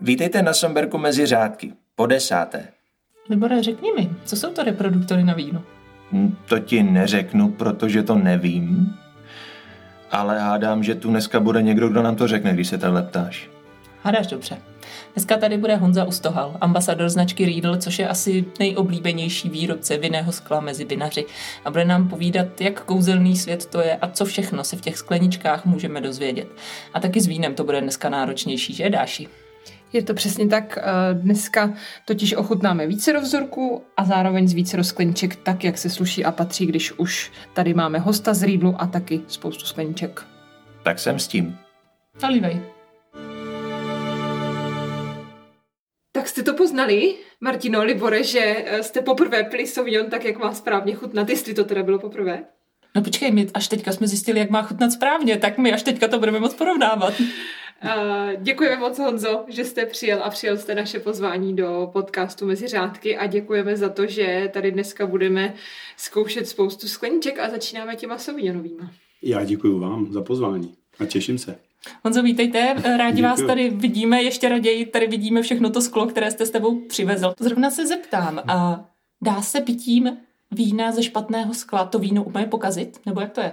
Vítejte na Somberku mezi řádky, po desáté. Libore, řekni mi, co jsou to reproduktory na víno? Hm, To ti neřeknu, protože to nevím, ale hádám, že tu dneska bude někdo, kdo nám to řekne, když se takhle ptáš. Hádáš dobře. Dneska tady bude Honza Ustohal, ambasador značky Riedl, což je asi nejoblíbenější výrobce vinného skla mezi vinaři. A bude nám povídat, jak kouzelný svět to je a co všechno se v těch skleničkách můžeme dozvědět. A taky s vínem to bude dneska náročnější, že Dáši? Je to přesně tak. eh, Dneska totiž ochutnáme více vzorků a zároveň z více skleniček tak, jak se sluší a patří, když už tady máme hosta z Riedlu a taky spoustu skleniček. Tak jsem s tím. Nalívej. Tak jste to poznali, Martino, Libore, že eh, jste poprvé pili Sauvignon tak, jak má správně chutnat, jestli to teda bylo poprvé? No počkej, my až teďka jsme zjistili, jak má chutnat správně, tak my až teďka to budeme moc porovnávat. Uh, děkujeme moc, Honzo, že jste přijel a přijel jste naše pozvání do podcastu Mezi řádky a děkujeme za to, že tady dneska budeme zkoušet spoustu skleniček a začínáme těma Sauvignonovýma. Já děkuji vám za pozvání a těším se. Honzo, vítejte, rádi vás Děkuju. tady vidíme, ještě raději tady vidíme všechno to sklo, které jste s tebou přivezl. Zrovna se zeptám, a dá se pitím vína ze špatného skla to víno úplně pokazit? Nebo jak to je?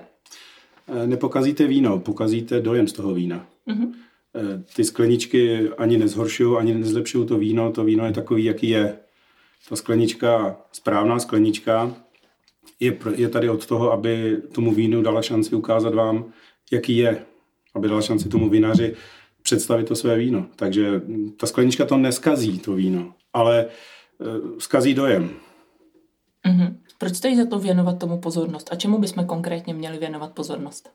Eh, Nepokazíte víno, pokazíte dojem z toho vína. Mhm. Eh, Ty skleničky ani nezhoršují, ani nezlepšují to víno. To víno je takový, jaký je. Ta sklenička, správná sklenička, je, je tady od toho, aby tomu vínu dala šanci ukázat vám, jaký je. Aby dala šanci tomu vinaři představit to své víno. Takže ta sklenička to neskazí, to víno, ale eh, skazí dojem. Mhm. Proč stojí za to věnovat tomu pozornost? A čemu bychom konkrétně měli věnovat pozornost?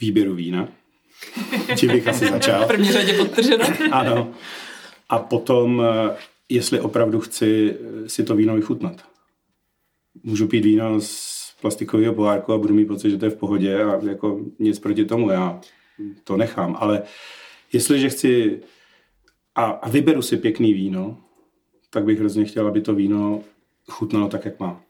Výběru vína. Čím bych asi začal. V první řadě podtrženo. Ano. A potom, eh, jestli opravdu chci eh, si to víno vychutnat. Můžu pít víno z plastikového pohárku a budu mít pocit, že to je v pohodě a jako nic proti tomu, já to nechám. Ale jestliže chci a, a vyberu si pěkný víno, tak bych hrozně chtěl, aby to víno chutnalo tak, jak má.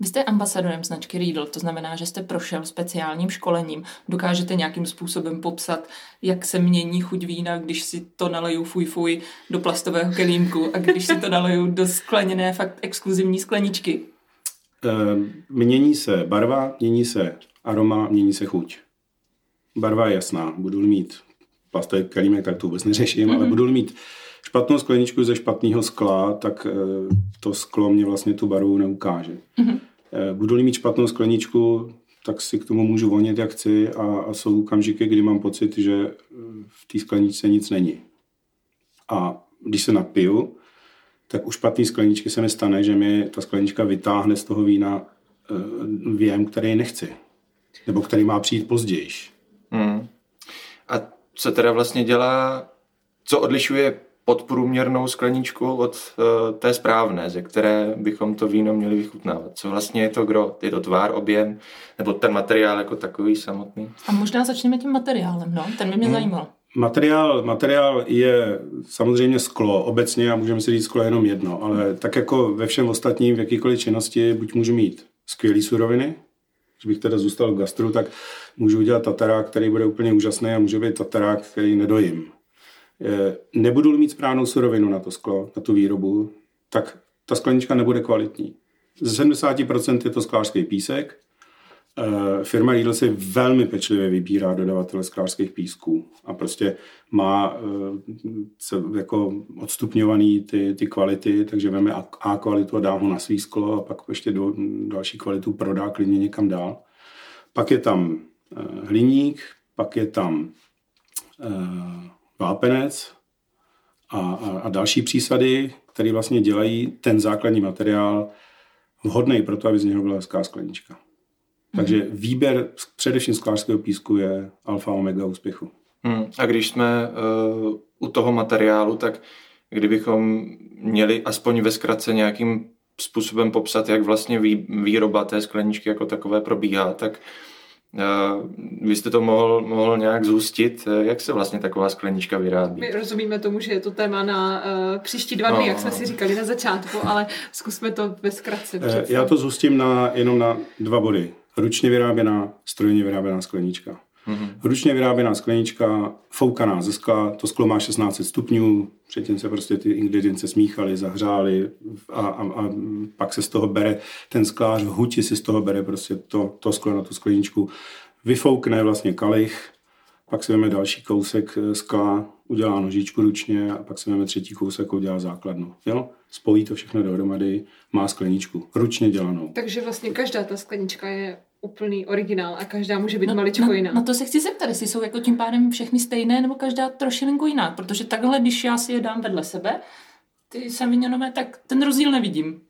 Vy jste ambasadorem značky Riedl, to znamená, že jste prošel speciálním školením. Dokážete nějakým způsobem popsat, jak se mění chuť vína, když si to naleju fuj fuj do plastového kelímku a když si to naleju do skleněné, fakt exkluzivní skleničky. Eh, Mění se barva, mění se aroma, mění se chuť. Barva je jasná. Budu mít plastový kelímek, tak to vůbec neřeším, mm-hmm. ale budu mít špatnou skleničku ze špatného skla, tak eh, to sklo mě vlastně tu barvu neukáže. Mm-hmm. Budu mít špatnou skleničku, tak si k tomu můžu vonit, jak chci a, a jsou okamžiky, kdy mám pocit, že eh, v té skleničce nic není. A když se napiju, tak u špatné skleničky se mi stane, že mi ta sklenička vytáhne z toho vína eh, věm, který nechci. Nebo který má přijít později. Hmm. A co teda vlastně dělá, co odlišuje podprůměrnou skleničku od uh, té správné, ze které bychom to víno měli vychutnávat? Co vlastně je to gro? Je to tvar, objem, nebo ten materiál jako takový samotný? A možná začneme tím materiálem, no, ten by mě zajímal. Materiál, materiál je samozřejmě sklo obecně a můžeme si říct sklo jenom jedno, ale tak jako ve všem ostatním, v jakýkoliv činnosti, buď můžu mít skvělé suroviny, když bych teda zůstal v gastru, tak můžu udělat tatarák, který bude úplně úžasný a může být tatarák, který nedojím. Eh, Nebudu mít správnou surovinu na to sklo, na tu výrobu, tak ta sklenička nebude kvalitní. Ze 70% je to sklářský písek, Firma Lidl si velmi pečlivě vybírá dodavatele sklářských písků a prostě má eh, jako odstupňovaný ty, ty kvality, takže veme A, kvalitu a dá ho na svý sklo a pak ještě do, další kvalitu prodá klidně někam dál. Pak je tam eh, hliník, pak je tam eh, vápenec a, a, a další přísady, které vlastně dělají ten základní materiál vhodný pro to, aby z něho byla hezká sklenička. Takže výběr z- především sklářského písku je alfa omega úspěchu. Hmm. A když jsme uh, u toho materiálu, tak kdybychom měli aspoň ve zkratce nějakým způsobem popsat, jak vlastně vý, výroba té skleničky jako takové probíhá, tak Vy jste to mohl, mohl nějak zhustit. Jak se vlastně taková sklenička vyrábí? My rozumíme tomu, že je to téma na uh, příští dva dny, no, jak jsme si říkali na začátku, ale zkusme to ve zkratce. Já to zhustím na, jenom na dva body. Ručně vyráběná, strojně vyráběná sklenička. Mm-hmm. Ručně vyráběná sklenička, foukaná ze skla, to sklo má 16 stupňů, předtím se prostě ty ingredience smíchaly, zahřály a, a, a pak se z toho bere ten sklář, v huti si z toho bere prostě to, to sklo na tu skleničku, vyfoukne vlastně kalich, pak si vezme další kousek eh, skla, udělá nožičku ručně a pak si vezme třetí kousek a udělá základnu. Jo? Spojí to všechno dohromady, má skleničku, ručně dělanou. Takže vlastně každá ta sklenička je úplný originál a každá může být no, maličko no, jiná. No to se chci zeptat, jestli jsou jako tím pádem všechny stejné, nebo každá trošilinku jiná, protože takhle, když já si je dám vedle sebe, ty savignonové, tak ten rozdíl nevidím.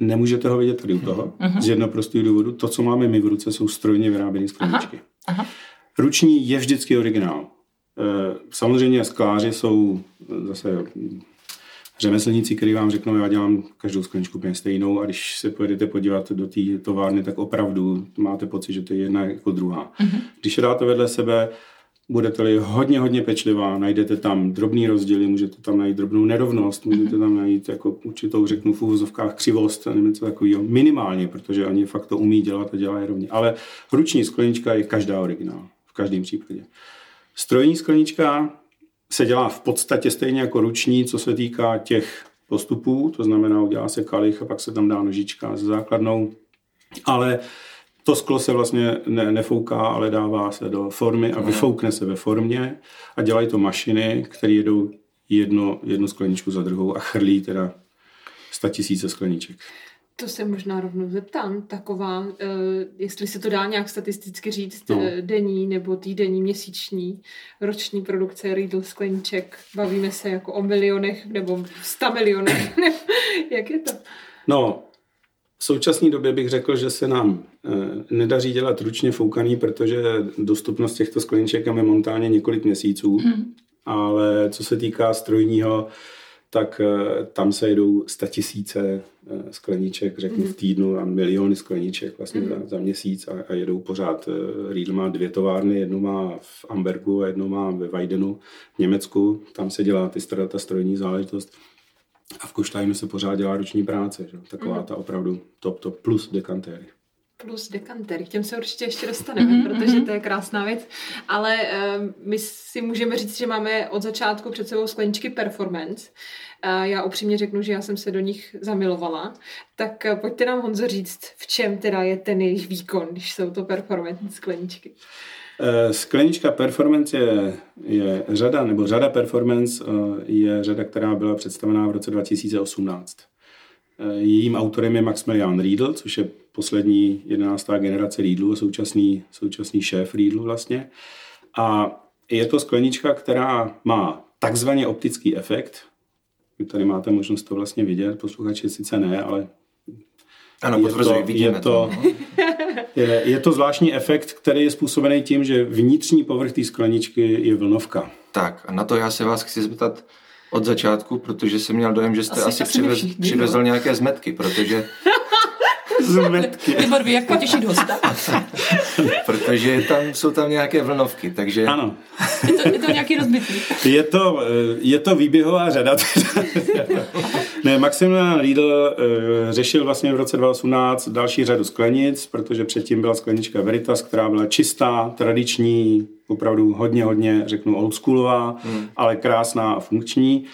Nemůžete ho vidět tady u toho, uh-huh. z jednoho prostého důvodu. To, co máme my v ruce, jsou strojně vyráběné skleničky. Aha. Aha. Ruční je vždycky originál. Eh, samozřejmě skláři jsou zase řemeslníci, kteří vám řeknou, já dělám každou skleničku úplně stejnou a když se pojedete podívat do té továrny, tak opravdu máte pocit, že to je jedna jako druhá. Mm-hmm. Když je dáte vedle sebe, budete-li hodně, hodně pečlivá, najdete tam drobný rozdíly, můžete tam najít drobnou nerovnost, můžete tam najít jako určitou, řeknu v úvozovkách, křivost, nebo něco takového, minimálně, protože oni fakt to umí dělat a dělají rovně. Ale ruční sklenička je každá originál, v každém případě. Strojní sklenička se dělá v podstatě stejně jako ruční, co se týká těch postupů, to znamená, udělá se kalich a pak se tam dá nožička s základnou, ale to sklo se vlastně ne, nefouká, ale dává se do formy a vyfoukne se ve formě a dělají to mašiny, které jedou jedno, jednu skleničku za druhou a chrlí teda 100 tisíce skleniček. To se možná rovnou zeptám, taková, uh, jestli se to dá nějak statisticky říct, no. Eh, denní nebo týdenní, měsíční, roční produkce Riedl skleníček, bavíme se jako o milionech nebo sta milionech, jak je to? No, v současné době bych řekl, že se nám uh, nedaří dělat ručně foukaný, protože dostupnost těchto skleníček je momentálně několik měsíců, hmm. ale co se týká strojního, tak eh, tam se jedou tisíce eh, skleníček, řeknu mm. v týdnu a miliony skleníček vlastně mm. za, za měsíc a, a jedou pořád. Eh, Riedl má dvě továrny, jednu má v Ambergu a jednu má ve Weidenu v Německu. Tam se dělá ty, ta strojní záležitost. A v Koštajnu se pořád dělá ruční práce. Že? Taková mm. ta opravdu top, top plus dekantéry plus dekanter. K těm se určitě ještě dostaneme, mm-hmm, protože to je krásná věc. Ale uh, my si můžeme říct, že máme od začátku před sebou skleničky performance. Uh, já upřímně řeknu, že já jsem se do nich zamilovala. Tak uh, pojďte nám, Honzo, říct, v čem teda je ten jejich výkon, když jsou to performance skleničky. Sklenička Performance je, je řada, nebo řada Performance je řada, která byla představená v roce 2018. Jejím autorem je Maximilian Riedl, což je poslední jedenáctá generace Riedlu, současný, současný šéf Riedlu vlastně. A je to sklenička, která má takzvaně optický efekt. Vy tady máte možnost to vlastně vidět, posluchači sice ne, ale ano, je to, vidíme je to. Je, je to zvláštní efekt, který je způsobený tím, že vnitřní povrch té skleničky je vlnovka. Tak a na to já se vás chci zeptat od začátku, protože jsem měl dojem, že jste asi, asi přivez, přivezl nějaké zmetky, protože zmetky. Libor ví, jak potěšit hosta. Protože tam jsou tam nějaké vlnovky, takže... Ano. Je to, je to nějaký rozbitý. Je to, eh, je to výběhová řada. ne, Maximilian Riedl uh, řešil vlastně v roce 2018 další řadu sklenic, protože předtím byla sklenička Veritas, která byla čistá, tradiční, opravdu hodně, hodně, řeknu, oldschoolová, hmm. ale krásná a funkční.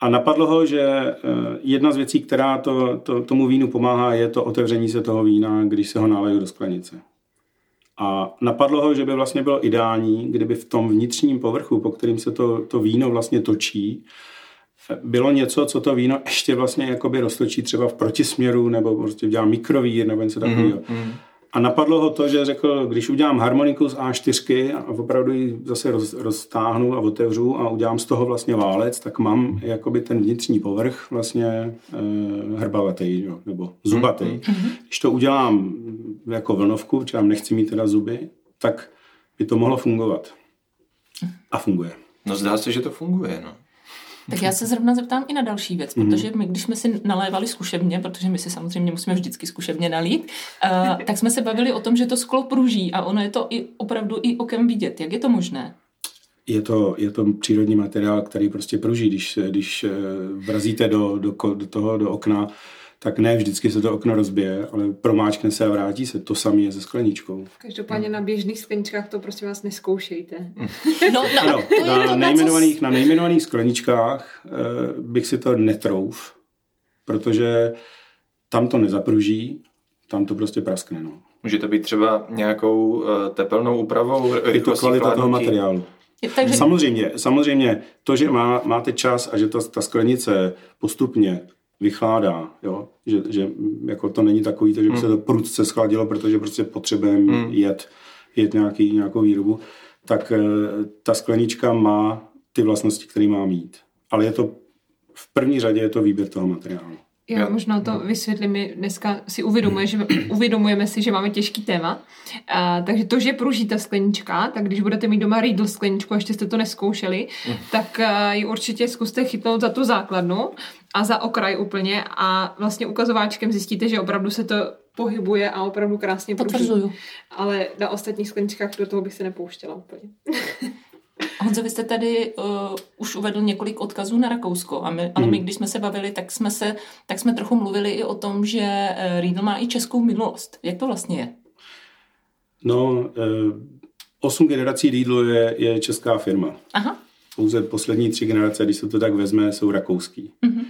A napadlo ho, že eh, jedna z věcí, která to, to, tomu vínu pomáhá, je to otevření se toho vína, když se ho nalejí do sklenice. A napadlo ho, že by vlastně bylo ideální, kdyby v tom vnitřním povrchu, po kterým se to, to víno vlastně točí, bylo něco, co to víno ještě vlastně jakoby roztočí třeba v protisměru, nebo prostě dělá mikrovír, nebo něco takového. Mm-hmm. A napadlo ho to, že řekl, když udělám harmoniku z A4 a opravdu ji zase roz, roztáhnu a otevřu a udělám z toho vlastně válec, tak mám jakoby ten vnitřní povrch vlastně e, hrbavatý jo, nebo zubatý. Mm-hmm. Když to udělám jako vlnovku, protože nechci mít teda zuby, tak by to mohlo fungovat. A funguje. No zdá se, že to funguje, no. Tak já se zrovna zeptám i na další věc, mm. protože my, když jsme si nalévali zkušebně, protože my si samozřejmě musíme vždycky zkušebně nalít, uh, tak jsme se bavili o tom, že to sklo pruží a ono je to i opravdu i okem vidět. Jak je to možné? Je to, je to přírodní materiál, který prostě pruží. Když, když eh, vrazíte do, do, do toho, do okna, tak ne vždycky se to okno rozbije, ale promáčkne se a vrátí se. To samé je se skleničkou. Každopádně na běžných skleničkách to prostě vás neskoušejte. No, no, ano, to na, to, nejmenovaných, na nejmenovaných skleničkách eh, bych si to netrouf, protože tam to nezapruží, tam to prostě praskne. No. Může to být třeba nějakou uh, tepelnou úpravou? Je to kvalita toho materiálu. Takže... Samozřejmě, samozřejmě to, že má, máte čas a že to, ta sklenice postupně vychládá, jo? Že, že jako to není takový, že by se to hmm. prudce schladilo, protože prostě potřebujeme hmm. jet, jet nějaký, nějakou výrobu, tak eh, ta sklenička má ty vlastnosti, které má mít. Ale je to v první řadě je to výběr toho materiálu. Já možná to vysvětlím, my dneska si uvědomujeme, že, uvědomujeme si, že máme těžký téma, a, takže to, že pruží ta sklenička, tak když budete mít doma Riedl skleničku a ještě jste to neskoušeli, mm. tak a, ji určitě zkuste chytnout za tu základnu a za okraj úplně a vlastně ukazováčkem zjistíte, že opravdu se to pohybuje a opravdu krásně pruží. Potvrzuju. Ale na ostatních skleničkách do toho bych se nepouštěla úplně. Honzo, vy jste tady uh, už uvedl několik odkazů na Rakousko, a my, ale my, hmm. když jsme se bavili, tak jsme, se, tak jsme trochu mluvili i o tom, že uh, Riedl má i českou minulost. Jak to vlastně je? No, uh, osm generací Riedlu je, je česká firma. Aha. Pouze poslední tři generace, když se to tak vezme, jsou rakouský. Mm-hmm.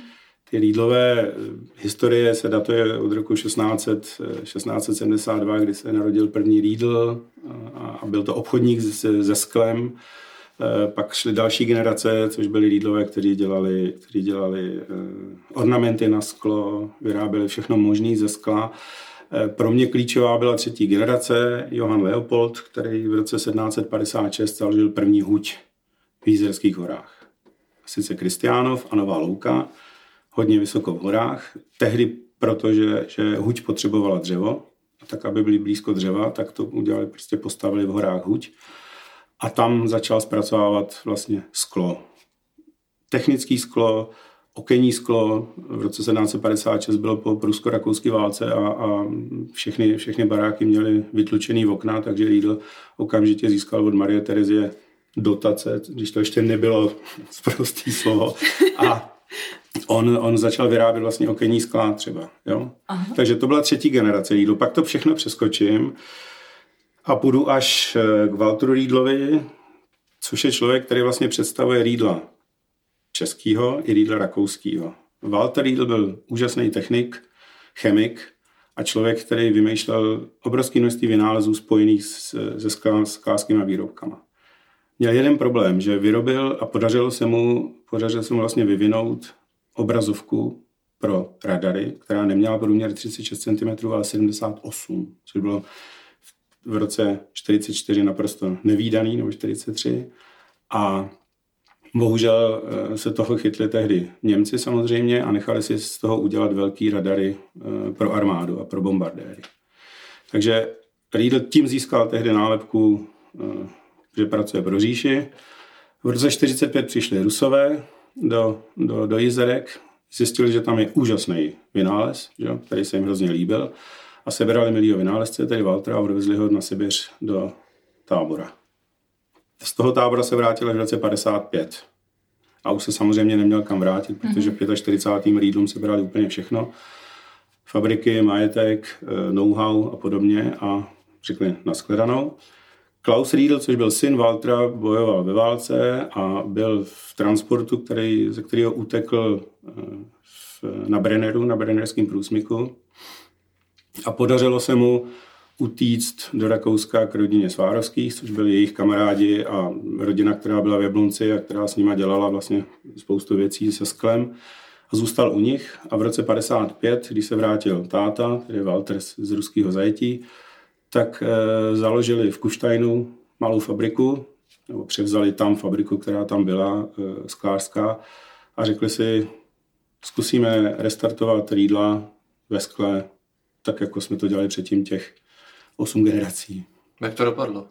Ty Riedlové historie se datuje od roku 1600, 1672, kdy se narodil první Riedl a, a byl to obchodník se, se sklem pak šly další generace, což byli lídlové, kteří dělali, kteří dělali eh, ornamenty na sklo, vyráběli všechno možné ze skla. Eh, pro mě klíčová byla třetí generace, Johann Leopold, který v roce 1756 založil první huť v Jízerských horách. Sice Kristiánov a Nová Louka, hodně vysoko v horách. Tehdy, protože že huť potřebovala dřevo, tak aby byli blízko dřeva, tak to udělali, prostě postavili v horách huť a tam začal zpracovávat vlastně sklo. Technický sklo, okenní sklo. V roce 1756 bylo po prusko-rakouské válce a, a všechny, všechny baráky měly vytlučený okna, takže Lidl okamžitě získal od Marie Terezie dotace, když to ještě nebylo zprostý slovo. A on, on začal vyrábět vlastně okenní skla třeba. Jo? Aha. Takže to byla třetí generace Lidl. Pak to všechno přeskočím a půjdu až eh, k Walteru Riedlovi, což je člověk, který vlastně představuje Riedla českýho i Riedla rakouského. Walter Riedl byl úžasný technik, chemik a člověk, který vymýšlel obrovské množství vynálezů spojených se sklářskými výrobkama. Měl jeden problém, že vyrobil a podařilo se mu, podařilo se mu vlastně vyvinout obrazovku pro radary, která neměla průměr 36 cm, ale 78, což bylo v roce 44 naprosto nevýdaný, nebo 43. A bohužel eh, se toho chytli tehdy Němci samozřejmě a nechali si z toho udělat velký radary eh, pro armádu a pro bombardéry. Takže Riedl tím získal tehdy nálepku, eh, že pracuje pro říši. V roce 45 přišli Rusové do, do, do Jizerek, zjistili, že tam je úžasný vynález, že, který se jim hrozně líbil a sebrali milýho vynálezce, tedy Waltera, a odvezli ho na Sibiř do tábora. Z toho tábora se vrátil až v roce 55. A už se samozřejmě neměl kam vrátit, protože v 45. rýdlům se brali úplně všechno. Fabriky, majetek, eh, know-how a podobně a řekli nashledanou. Klaus Riedl, což byl syn Waltera, bojoval ve válce a byl v transportu, který, ze kterého utekl eh, v, na Brenneru, na Brennerském průsmyku a podařilo se mu utíct do Rakouska k rodině Svárovských, což byli jejich kamarádi a rodina, která byla v Jablonci a která s nima dělala vlastně spoustu věcí se sklem. A zůstal u nich a v roce 55, když se vrátil táta, tedy Walter z ruského zajetí, tak e, založili v Kuštajnu malou fabriku, nebo převzali tam fabriku, která tam byla, e, sklářská, a řekli si, zkusíme restartovat rýdla ve skle tak jako jsme to dělali předtím těch osm generací. Jak to dopadlo?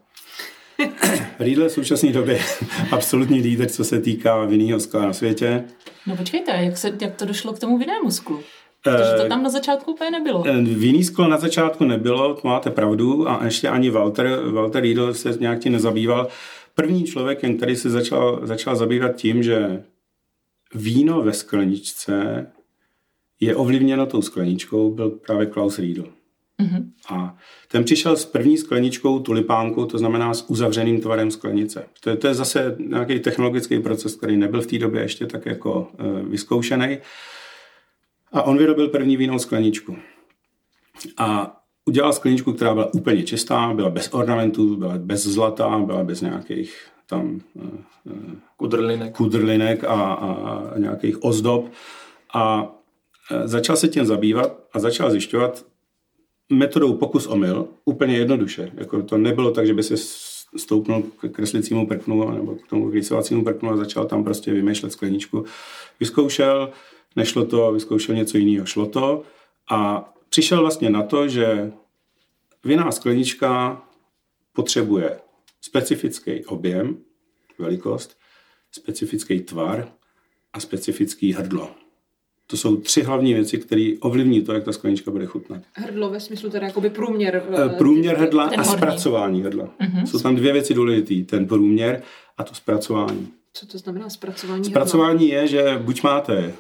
Riedel je v současné době absolutní lídr, co se týká vinného skla na světě. No počkejte, jak, se, jak to došlo k tomu vinnému sklu? Protože to tam na začátku úplně nebylo. Eh, Vinný sklo na začátku nebylo, to máte pravdu, a ještě ani Walter, Walter Riedel se nějak tím nezabýval. První člověk, který se začal, začal zabývat tím, že víno ve skleničce je ovlivněno tou skleničkou, byl právě Klaus Riedel. Mm-hmm. A ten přišel s první skleničkou tulipánku, to znamená s uzavřeným tvarem sklenice. To je, to je zase nějaký technologický proces, který nebyl v té době ještě tak jako e, vyzkoušený. A on vyrobil první vínou skleničku. A udělal skleničku, která byla úplně čistá, byla bez ornamentů, byla bez zlata, byla bez nějakých tam e, kudrlinek, kudrlinek a, a nějakých ozdob. A začal se tím zabývat a začal zjišťovat, metodou pokus omyl, úplně jednoduše. Jako to nebylo tak, že by se stoupnul k kreslicímu prknu nebo k tomu rýsovacímu prknu a začal tam prostě vymýšlet skleničku. Vyzkoušel, nešlo to, vyzkoušel něco jiného, šlo to a přišel vlastně na to, že vinná sklenička potřebuje specifický objem, velikost, specifický tvar a specifický hrdlo. To jsou tři hlavní věci, které ovlivní to, jak ta sklenička bude chutnat. Hrdlo ve smyslu teda jakoby průměr. Eh, průměr hrdla a zpracování hrdla. Uh-huh. Jsou tam dvě věci důležité. Ten průměr a to zpracování. Co to znamená zpracování Zpracování hrdla? je, že buď máte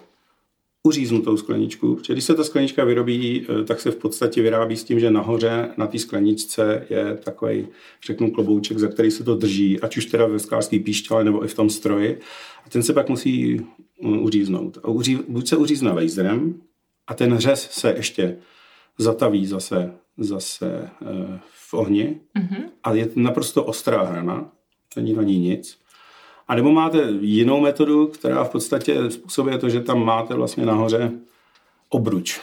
uříznutou skleničku, protože když se ta sklenička vyrobí, eh, tak se v podstatě vyrábí s tím, že nahoře na té skleničce je takový, řeknu, klobouček, za který se to drží, ať už teda ve skářský píšťale nebo i v tom stroji. A ten se pak musí uříznout. A uří, buď se uřízne laserem a ten řez se ještě zataví zase, zase e, v ohni mm-hmm. a je naprosto ostrá hrana, není na ní nic. A nebo máte jinou metodu, která v podstatě způsobuje to, že tam máte vlastně nahoře obruč.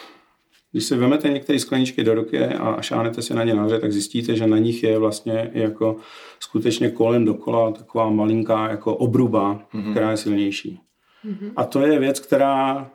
Když si vezmete některé skleničky do ruky a šánete si na ně nahoře, tak zjistíte, že na nich je vlastně jako skutečně kolem dokola taková malinká jako obruba, mm-hmm. která je silnější. Mm-hmm. A to je věc, která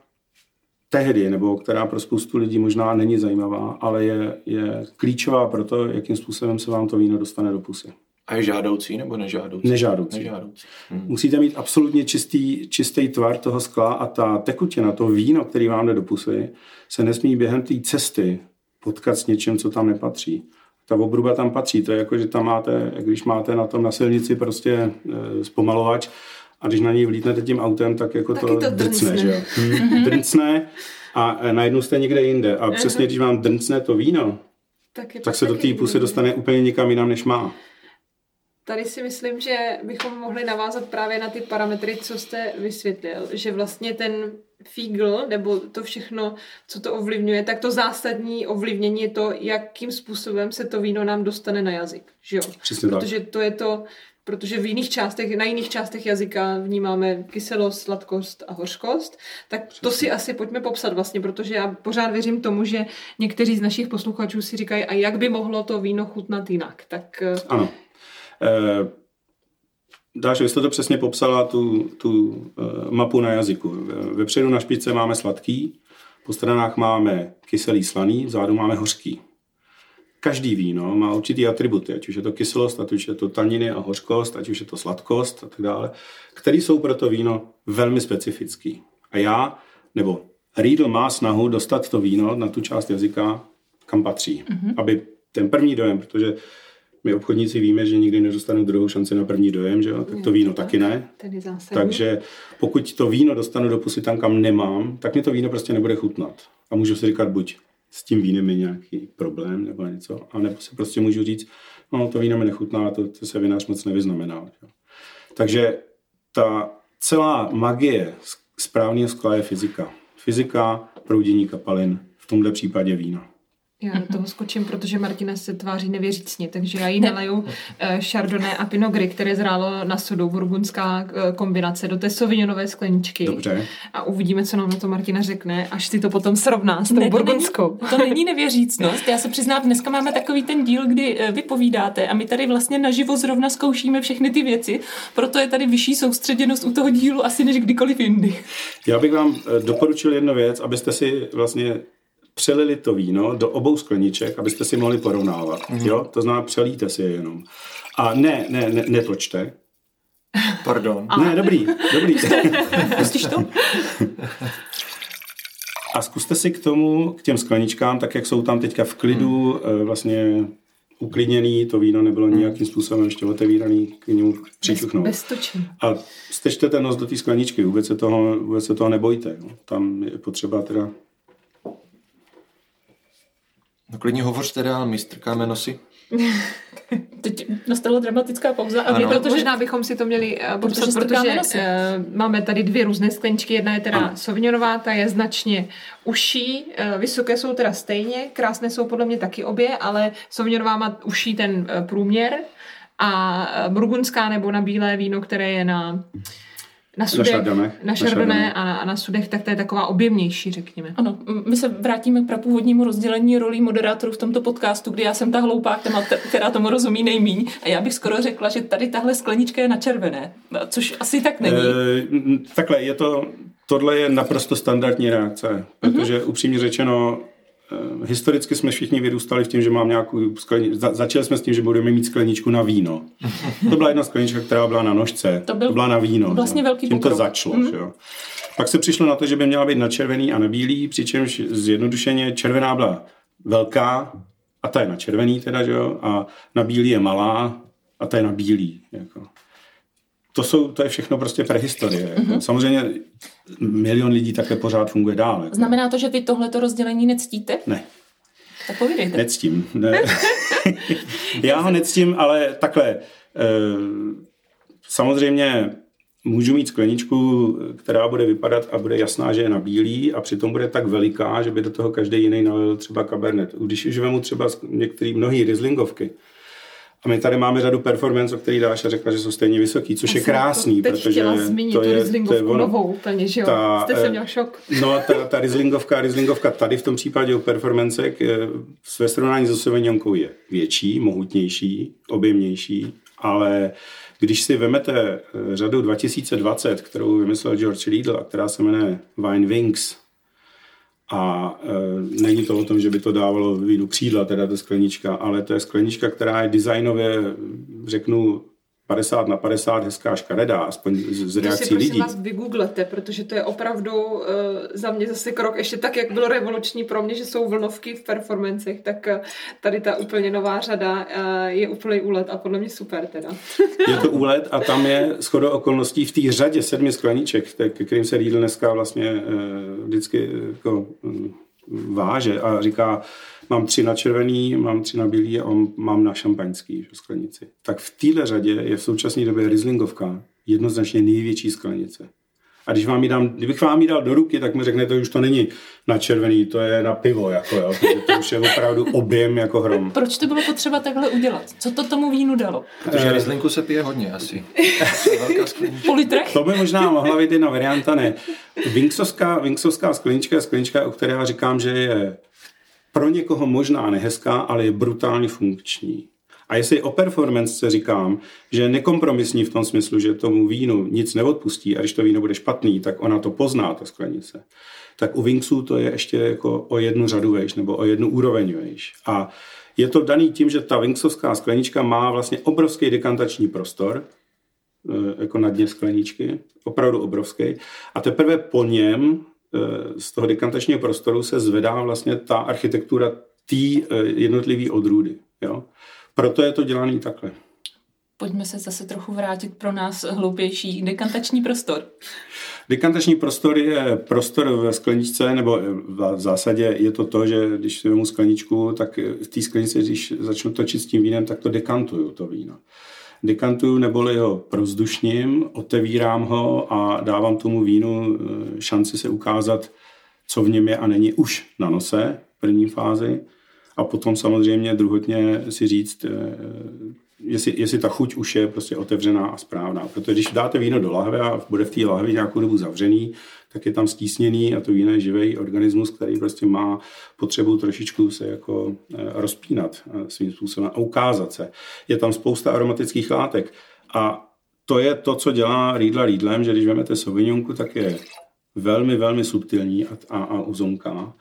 tehdy, nebo která pro spoustu lidí možná není zajímavá, ale je, je klíčová pro to, jakým způsobem se vám to víno dostane do pusy. A je žádoucí nebo nežádoucí? Nežádoucí. nežádoucí. Hmm. Musíte mít absolutně čistý, čistý tvar toho skla a ta tekutina, to víno, který vám jde do pusy, se nesmí během té cesty potkat s něčím, co tam nepatří. Ta obruba tam patří. To je jako, že tam máte, když máte na tom na silnici prostě e, zpomalovač a když na něj vlítnete tím autem, tak jako Taky to, to drcne, že jo? Mhm. drcne a e, najednou jste někde jinde. A přesně, když vám drcne to víno, tak, tak se do té pusy dostane úplně někam jinam, než má. Tady si myslím, že bychom mohli navázat právě na ty parametry, co jste vysvětlil, že vlastně ten fígl, nebo to všechno, co to ovlivňuje, tak to zásadní ovlivnění je to, jakým způsobem se to víno nám dostane na jazyk. Že jo? Přesně Protože tak. to je to, protože v jiných částech, na jiných částech jazyka vnímáme kyselost, sladkost a hořkost, tak Přesně. to si asi pojďme popsat vlastně, protože já pořád věřím tomu, že někteří z našich posluchačů si říkají, a jak by mohlo to víno chutnat jinak. Tak... Eh, ano. Eh, Dáš, vy jste to přesně popsala, tu, tu eh, mapu na jazyku. Vepředu na špičce máme sladký, po stranách máme kyselý slaný, vzadu máme hořký každý víno má určitý atributy, ať už je to kyselost, ať už je to taniny a hořkost, ať už je to sladkost a tak dále, které jsou pro to víno velmi specifický. A já, nebo Riedl má snahu dostat to víno na tu část jazyka, kam patří, mm-hmm. aby ten první dojem, protože my obchodníci víme, že nikdy nedostanu druhou šanci na první dojem, že jo? tak to víno taky ne. Takže pokud to víno dostanu do pusy tam, kam nemám, tak mi to víno prostě nebude chutnat. A můžu si říkat buď s tím vínem je nějaký problém nebo něco, a nebo si prostě můžu říct, no to víno mi nechutná, to, to se vinář moc nevyznamená. Takže ta celá magie správného skla je fyzika. Fyzika, proudění kapalin, v tomto případě vína. Já do toho skočím, protože Martina se tváří nevěřícně, takže já jí naleju uh, Chardonnay a Pinot Gris, které zrálo na sodu, burgundská uh, kombinace do té sauvignonové skleničky. Dobře. A uvidíme, co nám na to Martina řekne, až si to potom srovná s tou ne, burgundskou. To není, to není nevěřícnost. Já se přiznám, dneska máme takový ten díl, kdy uh, vy povídáte a my tady vlastně naživo zrovna zkoušíme všechny ty věci, proto je tady vyšší soustředěnost u toho dílu asi než kdykoliv jindy. Já bych vám doporučil jednu věc, abyste si vlastně přelili to víno do obou skleniček, abyste si mohli porovnávat. Mm. Jo? To znamená, přelíte si je jenom. A ne, ne, ne netočte. Pardon. Ne, dobrý, dobrý. Pustíš to? A zkuste si k tomu, k těm skleničkám, tak jak jsou tam teďka v klidu, hmm. vlastně uklidněný, to víno nebylo hmm. nějakým způsobem ještě otevíraný, k němu přičuchnout. Bez, bez A stečte ten nos do té skleničky, vůbec se toho, vůbec se toho nebojte. No. Tam je potřeba teda... No klidně hovořte dál, my strkáme nosy. Teď nastala dramatická pauza. A protože... Možná bychom si to měli uh, popsat, protože, protože uh, máme tady dvě různé skleničky. Jedna je teda ano. Sauvignonová, ta je značně uší, uh, vysoké jsou teda stejně, krásné jsou podle mě taky obě, ale Sauvignonová má uší ten uh, průměr a uh, burgundská nebo na bílé víno, které je na na sudech, na šardané, na, a, na, a na sudech, tak to je taková objemnější, řekněme. Ano, my se vrátíme k prapůvodnímu rozdělení rolí moderátorů v tomto podcastu, kdy já jsem ta hloupá, která tomu rozumí nejmíň a já bych skoro řekla, že tady tahle sklenička je na červené, což asi tak není. E, takhle, je to, tohle je naprosto standardní reakce, protože mm-hmm. upřímně řečeno historicky jsme všichni vyrůstali v tím, že mám nějakou skleničku. Za, začali jsme s tím, že budeme mít skleničku na víno. To byla jedna sklenička, která byla na nožce. To, byl, to byla na víno. Vlastně jo. velký Tím to začalo. Mm. Jo. Pak se přišlo na to, že by měla být na červený a na bílý, přičemž zjednodušeně červená byla velká a ta je na červený teda, že jo, a na bílý je malá a ta je na bílý. Jako to, jsou, to je všechno prostě prehistorie. Mm-hmm. Samozřejmě milion lidí také pořád funguje dál. Jako. Znamená to, že vy tohleto rozdělení nectíte? Ne. Tak povídejte. Nectím. Ne. Já ho nectím, ale takhle. E, samozřejmě můžu mít skleničku, která bude vypadat a bude jasná, že je na bílý a přitom bude tak veliká, že by do toho každý jiný nalil třeba kabernet. Když už vemu třeba některý mnohý rizlingovky, a my tady máme řadu performance, o který dáš a řekla, že jsou stejně vysoký, což je krásný, teď protože zmínit, to je, to je ono. novou úplně, že jo? Ta, Jste se měl šok. No ta, ta Rizlingovka, Rizlingovka tady v tom případě u performance ve srovnání s Sauvignon je větší, mohutnější, objemnější, ale když si vemete eh, řadu 2020, kterou vymyslel George Riedel a která se jmenuje Wine Wings, a e, není to o tom, že by to dávalo vínu křídla, teda ta sklenička, ale to je sklenička, která je designově, řeknu, 50 na 50 hezká škaredá, aspoň z, z reakcí si, lidí. vás vygooglete, protože to je opravdu uh, za mě zase krok, ještě tak, jak bylo revoluční pro mě, že jsou vlnovky v performancech, tak uh, tady ta úplně nová řada uh, je úplný úlet a podle mě super teda. je to úlet a tam je schodo okolností v té řadě sedmi skleniček, ke kterým se Riedl dneska vlastně uh, vždycky jako, um, váže a říká, mám tři na červený, mám tři na bílý a mám na šampaňský sklenici. Tak v téhle řadě je v současné době Rieslingovka jednoznačně největší sklenice. A když vám ji dám, kdybych vám ji dal do ruky, tak mi řeknete, že už to není na červený, to je na pivo, jako jo, to už je opravdu objem jako hrom. Proč to bylo potřeba takhle udělat? Co to tomu vínu dalo? Protože eh, Rieslinku se pije hodně asi. po litrech? To by možná mohla být jedna varianta, ne. Vinksovská, Vinksovská sklenička je sklenička, o které já říkám, že je pro někoho možná nehezká, ale je brutálně funkční. A jestli o performance říkám, že je nekompromisní v tom smyslu, že tomu vínu nic neodpustí a když to víno bude špatný, tak ona to pozná, ta sklenice. Tak u Winksů to je ještě jako o jednu řadu vejš nebo o jednu úroveň vejš. A je to daný tím, že ta Winksovská sklenička má vlastně obrovský dekantační prostor, e, jako na dně skleničky, opravdu obrovský. A teprve po něm Eh, z toho dekantačního prostoru se zvedá vlastně ta architektura té eh, jednotlivé odrůdy. Jo? Proto je to dělaný takhle. Pojďme se zase trochu vrátit pro nás hloupější dekantační prostor. Dekantační prostor je prostor ve skleničce, nebo v zásadě je to to, že když si vezmu skleničku, tak v té sklenici, když začnu točit s tím vínem, tak to dekantuju, to víno dekantuju neboli ho prozdušním, otevírám ho a dávám tomu vínu eh, šanci se ukázat, co v něm je a není už na nose v první fázi. A potom samozřejmě druhotně si říct, eh, jestli, jestli ta chuť už je prostě otevřená a správná. Protože když dáte víno do lahve a bude v té lahvi nějakou dobu zavřený, tak je tam stísněný a to je živý organismus, který prostě má potřebu trošičku se jako eh, rozpínat eh, svým způsobem a ukázat se. Je tam spousta aromatických látek a to je to, co dělá Riedla Riedlem, že když vezmete Sauvignonku, tak je velmi, velmi subtilní a, a, a uzonká.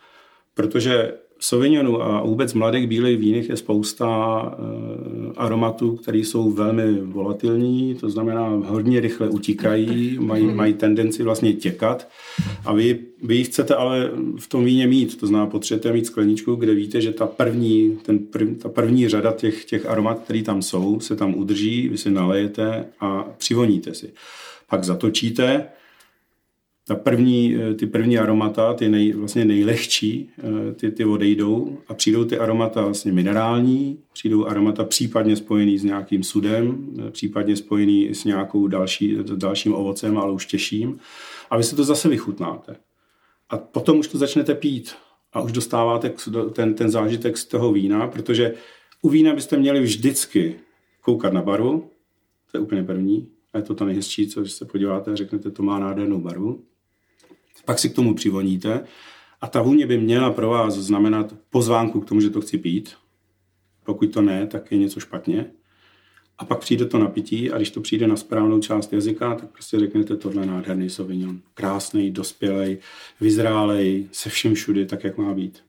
protože Sauvignonu a vůbec mladých bílých vínech je spousta uh, aromatů, které jsou velmi volatilní, to znamená hodně rychle utíkají, mají, mají tendenci vlastně těkat a vy, vy ji chcete ale v tom víně mít, to znamená potřebujete mít skleničku, kde víte, že ta první, ten prv, ta první řada těch, těch aromat, které tam jsou, se tam udrží, vy si nalejete a přivoníte si. Pak zatočíte, ta první, eh, ty první aromata, ty nej, vlastně nejlehčí, eh, ty, ty odejdou a přijdou ty aromata vlastně minerální, přijdou aromata případně spojený s nějakým sudem, eh, případně spojený s nějakou další, dalším ovocem, ale už těžším. A vy se to zase vychutnáte. A potom už to začnete pít a už dostáváte ten, ten zážitek z toho vína, protože u vína byste měli vždycky koukat na barvu, to je úplně první, a je to to nejhezčí, co když se podíváte a řeknete, to má nádhernou barvu. Pak si k tomu přivoníte a ta vůně by měla pro vás znamenat pozvánku k tomu, že to chci pít. Pokud to ne, tak je něco špatně. A pak přijde to napití a když to přijde na správnou část jazyka, tak prostě řeknete tohle nádherný Sauvignon. Krásný, dospělej, vyzrálej, se vším všudy, tak jak má být.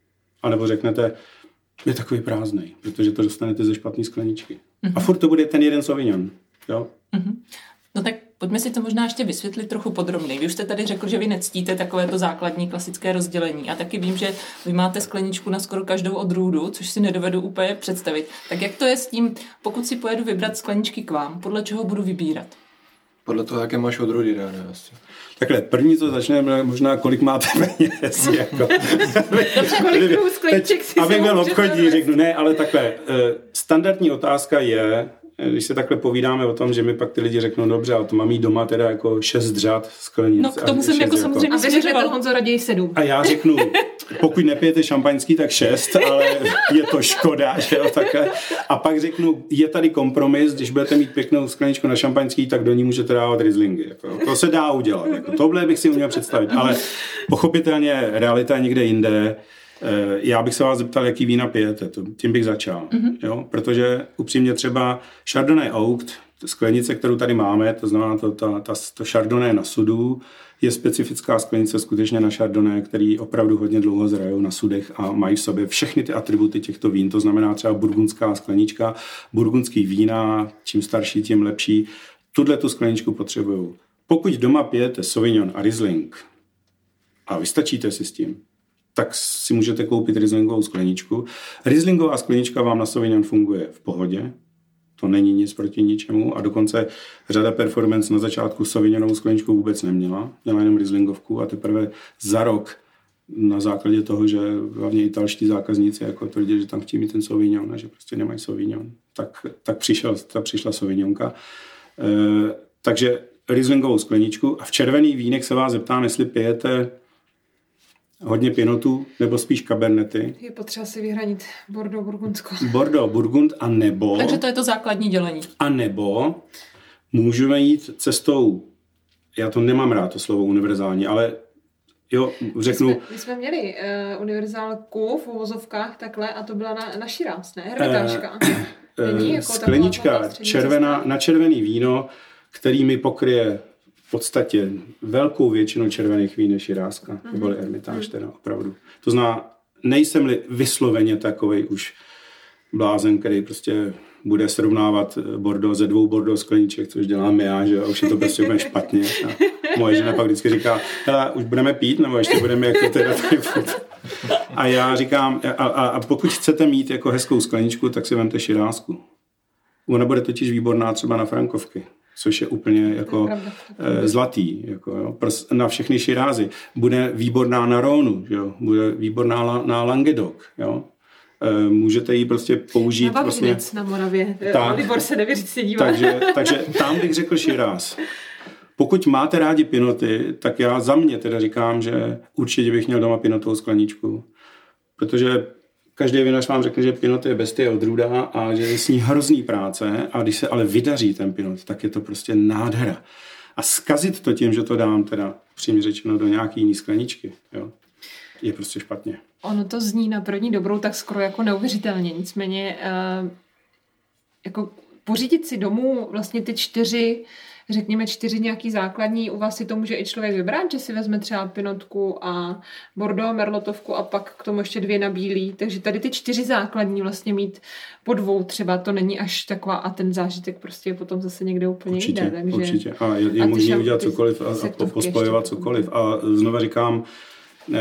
A nebo řeknete, je takový prázdný, protože to dostanete ze špatné skleničky. Mm-hmm. A mhm. furt to bude ten jeden Sauvignon. Jo? Mm-hmm. No tak pojďme si to možná ještě vysvětlit trochu podrobněji. Vy už jste tady řekl, že vy nectíte takové to základní klasické rozdělení a taky vím, že vy máte skleničku na skoro každou odrůdu, což si nedovedu úplně představit. Tak jak to je s tím, pokud si pojedu vybrat skleničky k vám, podle čeho budu vybírat? Podle toho, jaké máš odrůdy dáne asi. Takhle, první, co začneme, možná kolik máte peněz. Jako. Dobře, kolik skleniček si Abych byl obchodní, řeknu, ne, ale takhle, eh, standardní otázka je, když se takhle povídáme o tom, že mi pak ty lidi řeknou, dobře, ale to mám mít doma teda jako šest řad sklenic. No k tomu jsem jako samozřejmě A vy řeknete Honzo raději sedm. A já řeknu, pokud nepijete šampaňský, tak šest, ale je to škoda, že jo, takhle. A pak řeknu, je tady kompromis, když budete mít pěknou skleničku na šampaňský, tak do ní můžete dávat rizlingy. Jako. To se dá udělat. Jako. Tohle bych si uměl představit, ale pochopitelně realita je někde jinde. Eh, já bych se vás zeptal, jaký vína pijete, to, tím bych začal. Mm-hmm. Jo? Protože upřímně třeba Chardonnay Oaked, sklenice, kterou tady máme, to znamená to, ta, ta, to Chardonnay na sudu, je specifická sklenice skutečně na Chardonnay, který opravdu hodně dlouho zrajou na sudech a mají v sobě všechny ty atributy těchto vín, to znamená třeba burgundská sklenička, burgundský vína, čím starší, tím lepší. Tuhle tu skleničku potřebují. Pokud doma pijete Sauvignon a Riesling a vystačíte si s tím, tak si můžete koupit Rieslingovou skleničku. Rieslingová sklenička vám na Sauvignon funguje v pohodě, to není nic proti ničemu a dokonce řada performance na začátku Sauvignonovou skleničku vůbec neměla, měla jenom Rieslingovku a teprve za rok na základě toho, že hlavně italští zákazníci jako tvrdí, že tam chtějí mít ten Sauvignon a že prostě nemají Sauvignon, tak, tak přišel, ta přišla Sauvignonka. E, takže Rieslingovou skleničku a v červený vínek se vás zeptám, jestli pijete hodně pinotů, nebo spíš kabernety. Je potřeba si vyhranit Bordeaux, Burgundsko. Bordeaux, Burgund a nebo... Takže to je to základní dělení. A nebo můžeme jít cestou, já to nemám rád, to slovo univerzální, ale jo, řeknu... My jsme, my jsme měli uh, univerzálku v uvozovkách takhle a to byla na, na širáz, ne? Uh, uh, jako sklenička červená, na červený víno, který mi pokryje podstatě velkou většinu červených vín je širáska, mm-hmm. neboli ermitáž teda opravdu. To zná, nejsem-li vysloveně takový už blázen, který prostě bude srovnávat Bordeaux ze dvou Bordeaux skleniček, což dělám já, že už je to prostě úplně špatně. A moje žena pak vždycky říká, hele, už budeme pít, nebo ještě budeme jako teda tady A já říkám, a, a, a pokud chcete mít jako hezkou skleničku, tak si vemte širázku. Ona bude totiž výborná třeba na frankovky což je úplně jako je zlatý, jako, jo, na všechny širázy. Bude výborná na Rónu, jo, bude výborná na Languedoc, jo. Eh, můžete ji prostě použít. Na vlastně, na Moravě. Tak, Libor se nevěří, se dívá. Takže, takže tam bych řekl širáz. Pokud máte rádi pinoty, tak já za mě teda říkám, že určitě bych měl doma pinotovou skleničku. Protože Každý vinař vám řekne, že pinot je bestie odrůda a že je s ní hrozný práce a když se ale vydaří ten pinot, tak je to prostě nádhera. A skazit to tím, že to dám teda přímě řečeno do nějaký jiný skleničky, jo, je prostě špatně. Ono to zní na první dobrou tak skoro jako neuvěřitelně, nicméně uh, jako pořídit si domů vlastně ty čtyři řekněme, čtyři nějaký základní, u vás si to může i člověk vybrat, že si vezme třeba pinotku a bordeaux, merlotovku a pak k tomu ještě dvě na bílý, takže tady ty čtyři základní vlastně mít po dvou třeba, to není až taková a ten zážitek prostě je potom zase někde úplně určitě, jde. Takže... Určitě, a je, je možné udělat cokoliv a, a pospojovat cokoliv. A znova říkám,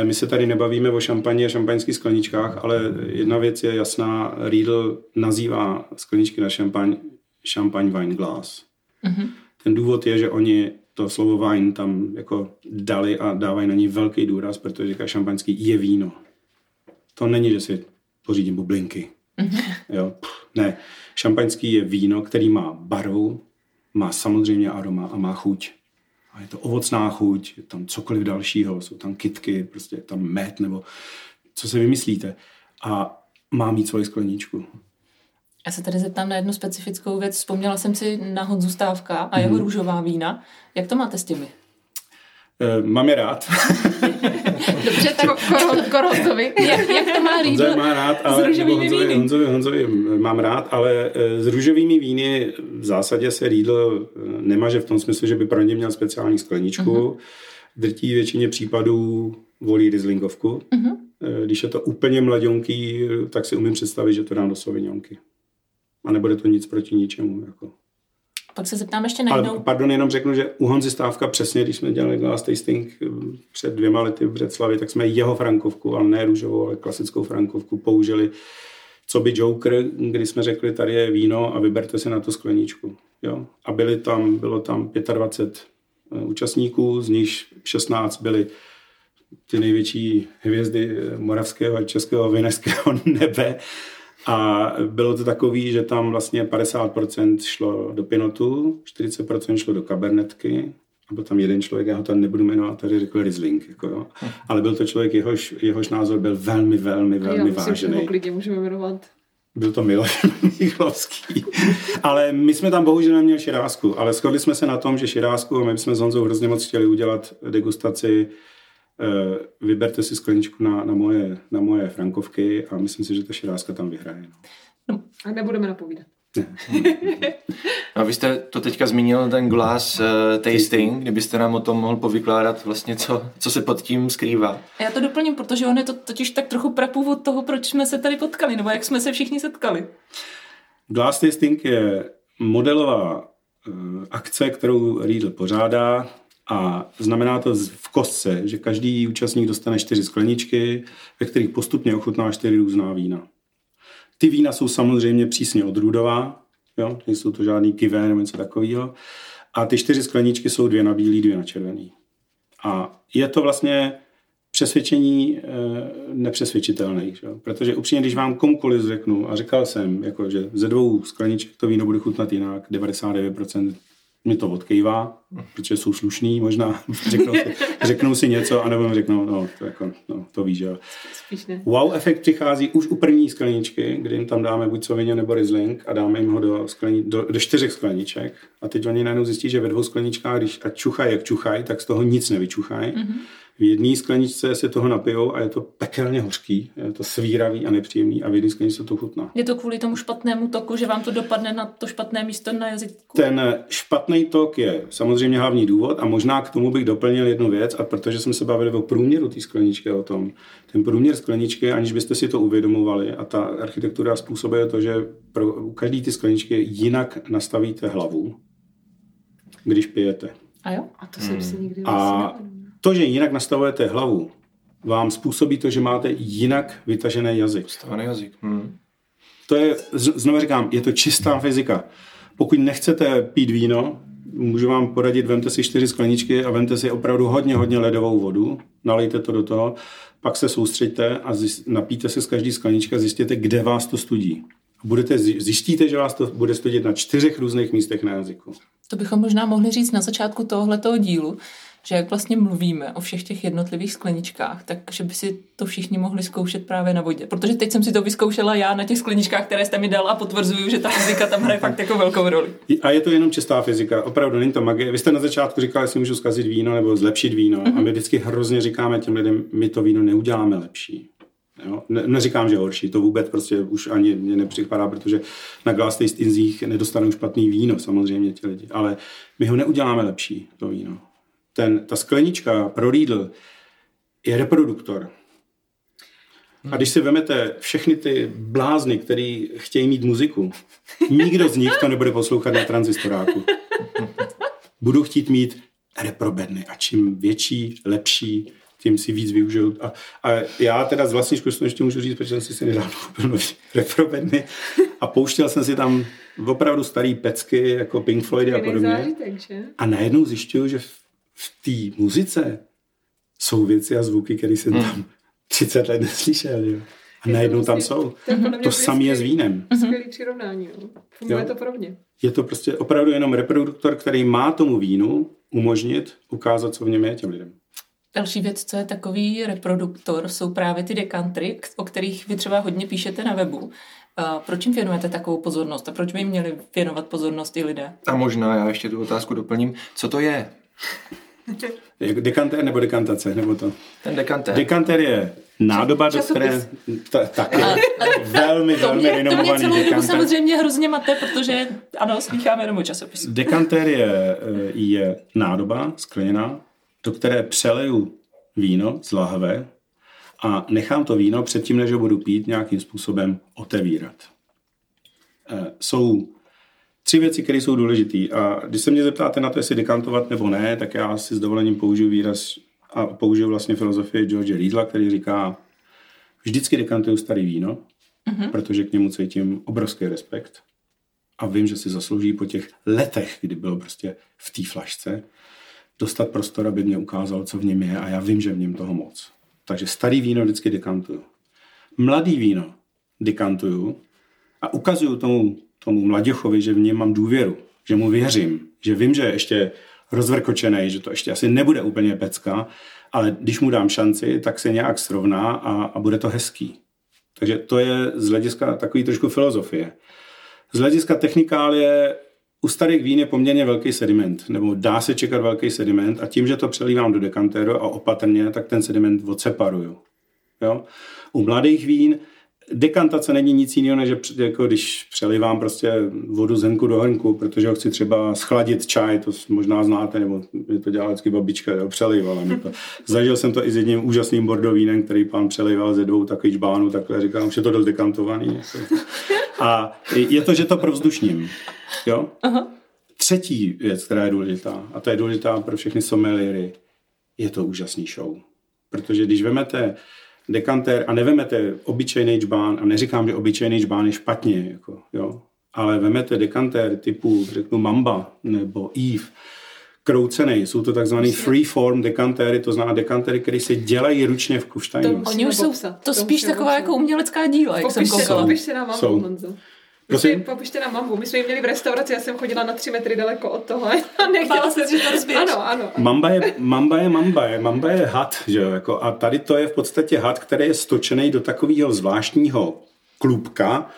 my se tady nebavíme o šampaně a šampaňských skleničkách, ale jedna věc je jasná, Riedl nazývá skleničky na šampaň šampaň wine glass. Mhm. Ten důvod je, že oni to slovo wine tam jako dali a dávají na ní velký důraz, protože říká šampaňský je víno. To není, že si pořídím bublinky. Jo? Ne, šampaňský je víno, který má barvu, má samozřejmě aroma a má chuť. A je to ovocná chuť, je tam cokoliv dalšího, jsou tam kitky, prostě je tam med, nebo co si vymyslíte. A má mít svoji skleničku. Já se tady zeptám na jednu specifickou věc. Vzpomněla jsem si na Honzu Stávka a jeho Mhm. růžová vína. Jak to máte s těmi? E, mám je rád. Dobře, tak Koro, Korozovi. jak, jak to má Riedl má rád, s ale, nebo růžovými Honzovi, víny? Honzovi, Honzovi mám rád, ale e, s růžovými víny v zásadě se Riedl e, nemaže v tom smyslu, že by pro ně měl speciální skleničku. Mhm. Uh-huh. Drtí většině případů volí Rieslingovku. Mhm. E, Když je to úplně mladionký, tak si umím představit, že to dám do Sauvignonky. A nebude to nic proti ničemu. Jako. Pak se zeptám ještě na Ale jednou. pardon, jenom řeknu, že u Honzy Stávka přesně, když jsme dělali glass tasting eh, před dvěma lety v Břeclavi, tak jsme jeho frankovku, ale ne růžovou, ale klasickou frankovku použili co by Joker, kdy jsme řekli, tady je víno a vyberte si na tu skleničku. Jo? A byli tam, bylo tam 25 eh, účastníků, z nich 16 byli ty největší hvězdy eh, moravského a českého vinařského nebe. A bylo to takový, že tam vlastně 50% šlo do pinotu, 40% šlo do kabernetky a byl tam jeden člověk, já ho tam nebudu jmenovat, tady řekl Riesling. Jako jo. Ale byl to člověk, jehož, jehož názor byl velmi, velmi, Já velmi myslím, že ho vážený. klidně můžeme jmenovat. Byl to Miloš Michlovský. Ale my jsme tam bohužel neměli širázku, ale shodli jsme se na tom, že širázku, a my jsme s Honzou hrozně moc chtěli udělat degustaci, vyberte si skleničku na, na, moje, na moje frankovky a myslím si, že ta širázka tam vyhraje. No. A nebudeme napovídat. No, vy jste to teďka zmínil, ten glass uh, tasting, kdybyste nám o tom mohl povykládat vlastně, co, co se pod tím skrývá. A Já to doplním, protože on je to totiž tak trochu prapůvod toho, proč jsme se tady potkali, nebo jak jsme se všichni setkali. Glass Tasting je modelová eh, akce, kterou Riedl pořádá a znamená to v kostce, že každý účastník dostane čtyři skleničky, ve kterých postupně ochutná čtyři různá vína. Ty vína jsou samozřejmě přísně odrůdová, jo? nejsou to žádný kivé nebo něco takového. A ty čtyři skleničky jsou dvě na bílý, dvě na červený. A je to vlastně přesvědčení e, nepřesvědčitelných. Že? Protože upřímně, když vám komukoliv řeknu, a říkal jsem, jako, že ze dvou skleniček to víno bude chutnat jinak, 99% mi to odkejvá, protože jsou slušný, možná řeknou si, řeknou si něco, anebo mi řeknou, no, to, jako, no, to víš, že jo. Spíš ne. Wow efekt přichází už u první skleničky, kdy jim tam dáme buď Sauvignon nebo Riesling a dáme jim ho do, skleni, do, do čtyřech skleniček. A teď oni najednou zjistí, že ve dvou skleničkách, když ať čuchají, jak čuchají, tak z toho nic nevyčuchají. Mm-hmm. V jedné skleničce se toho napijou a je to pekelně hořký, je to svíravý a nepříjemný a v jedné skleničce to chutná. Je to kvůli tomu špatnému toku, že vám to dopadne na to špatné místo na jazyku? Ten špatný tok je samozřejmě hlavní důvod a možná k tomu bych doplnil jednu věc, a protože jsme se bavili o průměru té skleničky o tom. Ten průměr skleničky, aniž byste si to uvědomovali, a ta architektura způsobuje to, že pro u každé ty skleničky jinak nastavíte hlavu, když pijete. A jo? A to jsem si nikdy vlastně A. to, že jinak nastavujete hlavu, vám způsobí to, že máte jinak vytažený jazyk. Stavený jazyk. Hmm. To je, z- znovu říkám, je to čistá fyzika. Pokud nechcete pít víno, můžu vám poradit, vemte si čtyři skleničky a vemte si opravdu hodně, hodně ledovou vodu, nalejte to do toho, pak se soustřeďte a zjist, napijte se z každé skleničky a zjistěte, kde vás to studí. Budete, zji- zjistíte, že vás to bude studit na čtyřech různých místech na jazyku. To bychom možná mohli říct na začátku tohoto dílu, že jak vlastně mluvíme o všech těch jednotlivých skleničkách, takže by si to všichni mohli zkoušet právě na vodě. Protože teď jsem si to vyzkoušela já na těch skleničkách, které jste mi dal a potvrzuju, že ta fyzika tam hraje fakt jako velkou roli. A je to jenom čistá fyzika, opravdu není to magie. Vy jste na začátku říkali, jestli můžu zkazit víno nebo zlepšit víno. Mm-hmm. A my vždycky hrozně říkáme těm lidem, my to víno neuděláme lepší. Jo? Ne, neříkám, že horší, to vůbec prostě už ani mě nepřipadá, protože na glass tastingzích nedostanou špatný víno samozřejmě ti lidi, ale my ho neuděláme lepší, to víno. Ten, ta sklenička pro Riedl je reproduktor. A když si vemete všechny ty blázny, který chtějí mít muziku, nikdo z nich to nebude poslouchat na transistoráku. Budu chtít mít reprobedny a čím větší, lepší, tím si víc využiju. A, a já teda z vlastní zkušenosti můžu říct, protože jsem si nedávno koupil nový reprobedny a pouštěl jsem si tam opravdu starý pecky, jako Pink Floydy a podobně. Zážitek, že? A najednou zjišťuju, že v, té muzice jsou věci a zvuky, které jsem tam 30 let neslyšel. Jo. A Je najednou tam prostě- jsou. To, samé je s vínem. Skvělý přirovnání. Jo. Funguje Jo. to podobně. Je to prostě opravdu jenom reproduktor, který má tomu vínu umožnit ukázat, co v něm je těm lidem. Další věc, co je takový reproduktor, jsou právě ty dekantry, o kterých vy třeba hodně píšete na webu. A proč jim věnujete takovou pozornost a proč by jim měli věnovat pozornost i lidé? A možná já ještě tu otázku doplním. Co to je? Jak dekantér nebo dekantace, nebo to? Ten dekantér. Dekantér je nádoba, do které... Ta, taky. velmi, To velmi mě, to mě renomovaný celou dobu samozřejmě hrozně mate, protože ano, smícháme jenom o časopisu. Dekantér je, eh, je nádoba skleněná, do které přeleju víno z lahve a nechám to víno předtím, než ho budu pít, nějakým způsobem otevírat. Eh, Jsou tři věci, které jsou důležité. A když se mě zeptáte na to, jestli dekantovat nebo ne, tak já si s dovolením použiju výraz a použiju vlastně filozofii George Riedla, který říká, vždycky dekantuju starý víno, mm-hmm. protože k němu cítím obrovský respekt a vím, že si zaslouží po těch letech, kdy bylo prostě v té flašce, dostat prostor, aby mě ukázal, co v něm je a já vím, že v něm toho moc. Takže starý víno vždycky dekantuju. Mladý víno dekantuju a ukazuju tomu, tomu mladěchovi, že v něm mám důvěru, že mu věřím, že vím, že je ještě rozvrkočený, že to ještě asi nebude úplně pecka, ale když mu dám šanci, tak se nějak srovná a, a bude to hezký. Takže to je z hlediska takový trošku filozofie. Z hlediska technikálie u starých vín je poměrně velký sediment, nebo dá se čekat velký sediment a tím, že to přelívám do dekantéru a opatrně, tak ten sediment odseparuju. Jo? U mladých vín dekantace není nic jiného, než že jako když přelivám prostě vodu z hrnku do hrnku, protože ho chci třeba schladit čaj, to možná znáte, nebo to dělala vždycky babička, jo, přelivala mi to. Zažil jsem to i s jedním úžasným bordovínem, který pán přelival ze dvou takových čbánů, takhle říkám, už je to dost dekantovaný. Jako. A je to, že to provzdušním. Jo? Aha. Třetí věc, která je důležitá, a to je důležitá pro všechny someliery, je to úžasný show. Protože když vemete dekantér a nevemete obyčejný džbán, a neříkám, že obyčejný džbán je špatně, jako, jo, ale vemete dekantér typu, řeknu, Mamba nebo Eve, kroucený, jsou to takzvaný freeform dekantéry, to znamená dekantéry, které se dělají ručně v Kufsteinu. To Oni už jsou to to spíš taková jako umělecká díla, jak jsem koukala. nám mambu, Jsou. Prosím? Prosím? Popište nám mambu. My jsme ji měli v restauraci, já jsem chodila na tři metry daleko od toho a nechtěla se, jsem... že to rozbiješ. Ano, ano. Mamba je, mamba je mamba je, mamba je had, že jo, jako, a tady to je v podstatě had, který je stočený do takového zvláštního klubka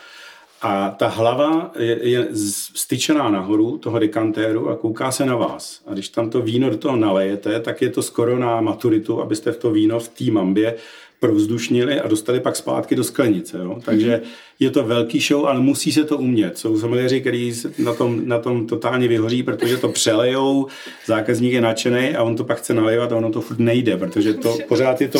a ta hlava je, je styčená nahoru toho dekantéru a kouká se na vás. A když tam to víno do toho nalejete, tak je to skoro na maturitu, abyste v to víno v té mambě provzdušnili a dostali pak zpátky do sklenice. Jo? Takže je to velký show, ale musí se to umět. Jsou sommeliéři, kteří na tom, na tom totálně vyhoří, protože to přelejou, zákazník je nadšený a on to pak chce nalévat a ono to furt nejde, protože to pořád je to,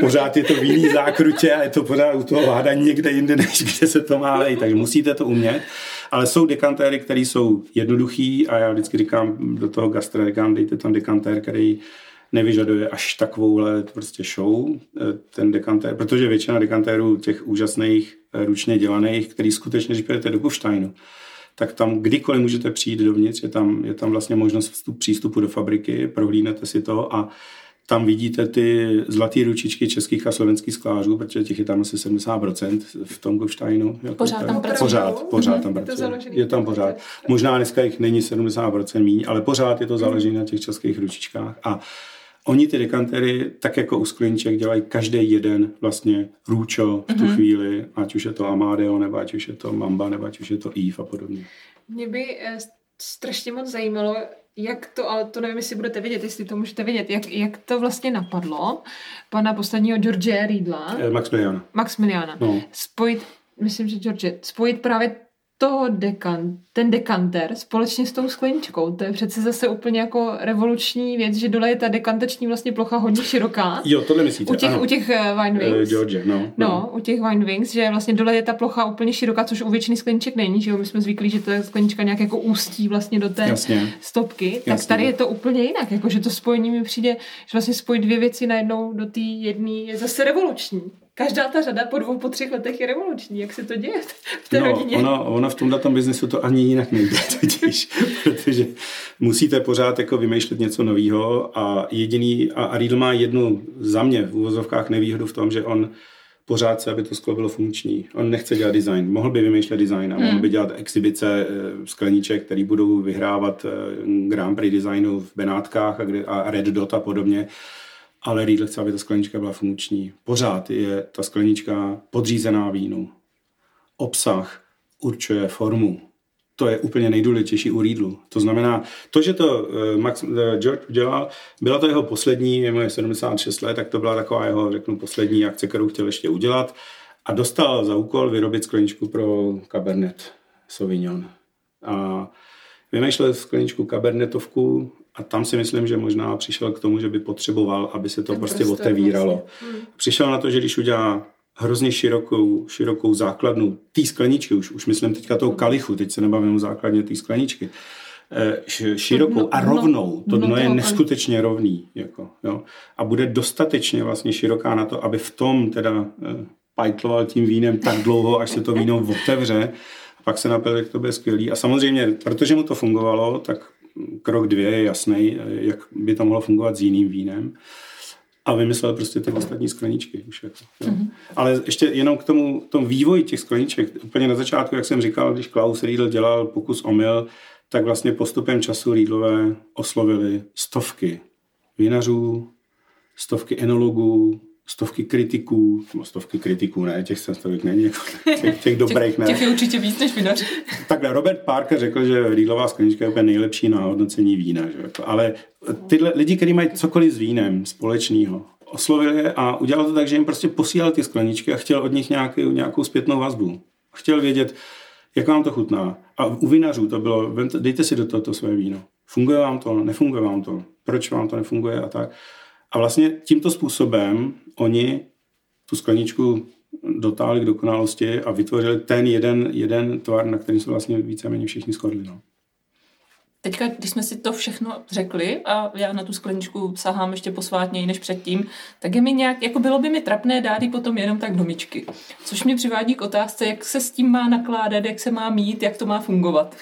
pořád je to v jiný zákrutě a je to pořád u toho váda někde jinde, než kde se to má lejt. Takže musíte to umět. Ale jsou dekantéry, které jsou jednoduchý a já vždycky říkám do toho gastra, říkám, dejte tam dekantér, který nevyžaduje až takovouhle prostě show, eh, ten dekantér, protože většina dekantérů těch úžasných eh, ručně dělaných, který skutečně, když do Kufsteinu, tak tam kdykoliv můžete přijít dovnitř, je tam, je tam vlastně možnost vstup, přístupu do fabriky, prohlídnete si to a tam vidíte ty zlaté ručičky českých a slovenských sklářů, protože těch je tam asi 70% v tom Kufsteinu. Jako Pořád tak. tam pracují. Pořád, pořád Mhm. tam to pracují. Je tam pořád. Možná dneska jich není 70% míň, ale pořád je to záleží na těch českých ručičkách. A oni ty dekantéry, tak jako u sklinček, dělají každý jeden vlastně růčo v tu chvíli, ať už je to Amadeo, nebo ať už je to Mamba, nebo ať už je to Eve a podobně. Mě by eh, strašně moc zajímalo, jak to, ale to nevím, jestli budete vědět, jestli to můžete vědět, jak, jak to vlastně napadlo pana posledního George Riedla, Eh, Maximiliana. Maximiliana, No. spojit, myslím, že George, spojit právě toho dekan, ten dekanter společně s tou skleničkou. To je přece zase úplně jako revoluční věc, že dole je ta dekantační vlastně plocha hodně široká. Jo, tohle myslíte, U těch, ano. u těch uh, wine Eh, wings. George, no. No, u těch wine wings, že vlastně dole je ta plocha úplně široká, což u většiny skleniček není, že jo? My jsme zvyklí, že ta sklenička nějak jako ústí vlastně do té Jasně. stopky, tak Jasně. tady je to úplně jinak, jako že to spojení mi přijde, že vlastně spojit dvě věci najednou do té jedné je zase revoluční. Každá ta řada po dvou, po třech letech je revoluční. Jak se to děje v té no, rodině? ono, ono v tomhle biznesu to ani jinak nejde totiž, protože musíte pořád jako vymýšlet něco nového a jediný, a, a Riedl má jednu za mě v úvozovkách nevýhodu v tom, že on pořád chce, aby to sklo bylo funkční. On nechce dělat design. Mohl by vymýšlet design a mohl by dělat exibice eh, skleníček, které budou vyhrávat eh, Grand Prix designu v Benátkách a, kde, a Red Dot a podobně. Ale Riedl chce, aby ta sklenička byla funkční. Pořád je ta sklenička podřízená vínu obsah určuje formu. To je úplně nejdůležitější u Riedlu. To znamená, to, že to eh, Max, eh, George udělal, byla to jeho poslední, je mu je 76 let, tak to byla taková jeho, řeknu, poslední akce, kterou chtěl ještě udělat. A dostal za úkol vyrobit skleničku pro Cabernet Sauvignon. A vymýšlel skleničku Cabernetovku a tam si myslím, že možná přišel k tomu, že by potřeboval, aby se to Ten prostě prostor otevíralo. vlastně. Hmm. Přišel na to, že když udělá hrozně širokou, širokou základnu té skleničky, už, už myslím teďka tou kalichu, teď se nebavím o základně té skleničky, eh, širokou dno- a rovnou, to dno dno je toho neskutečně rovný, jako, jo, a bude dostatečně vlastně široká na to, aby v tom teda eh, pajtloval tím vínem tak dlouho, až se to víno otevře, a pak se napil, jak to bude skvělý. A samozřejmě, protože mu to fungovalo, tak krok dvě je jasný, jak by to mohlo fungovat s jiným vínem. A vymyslel prostě ty ostatní skleničky. Už jako. Mm-hmm. Ale ještě jenom k tomu, tomu vývoji těch skleniček. Úplně na začátku, jak jsem říkal, když Klaus Riedl dělal pokus omyl, tak vlastně postupem času Riedlové oslovili stovky vinařů, stovky enologů, stovky kritiků, no stovky kritiků, ne, těch se stovek není, jako, těch, těch dobrých ne. Těch je určitě víc než vinaři. Takhle, Robert Parker řekl, že Riedlová sklenička je úplně nejlepší na hodnocení vína. Že? jako, Ale tyhle lidi, kteří mají cokoliv s vínem společného, oslovil je a udělal to tak, že jim prostě posílal ty skleničky a chtěl od nich nějaký, nějakou zpětnou vazbu. Chtěl vědět, jak vám to chutná. A u vinařů to bylo, dejte si do toho to své víno. Funguje vám to, nefunguje vám to, proč vám to nefunguje a tak. A vlastně tímto způsobem oni tu skleničku dotáhli k dokonalosti a vytvořili ten jeden, jeden tvar, na kterým se vlastně víceméně všichni shodli. No. Teďka, když jsme si to všechno řekli a já na tu skleničku sahám ještě posvátněji než předtím, tak je mi nějak, jako bylo by mi trapné dát ji potom jenom tak do myčky. Což mě přivádí k otázce, jak se s tím má nakládat, jak se má mít, jak to má fungovat.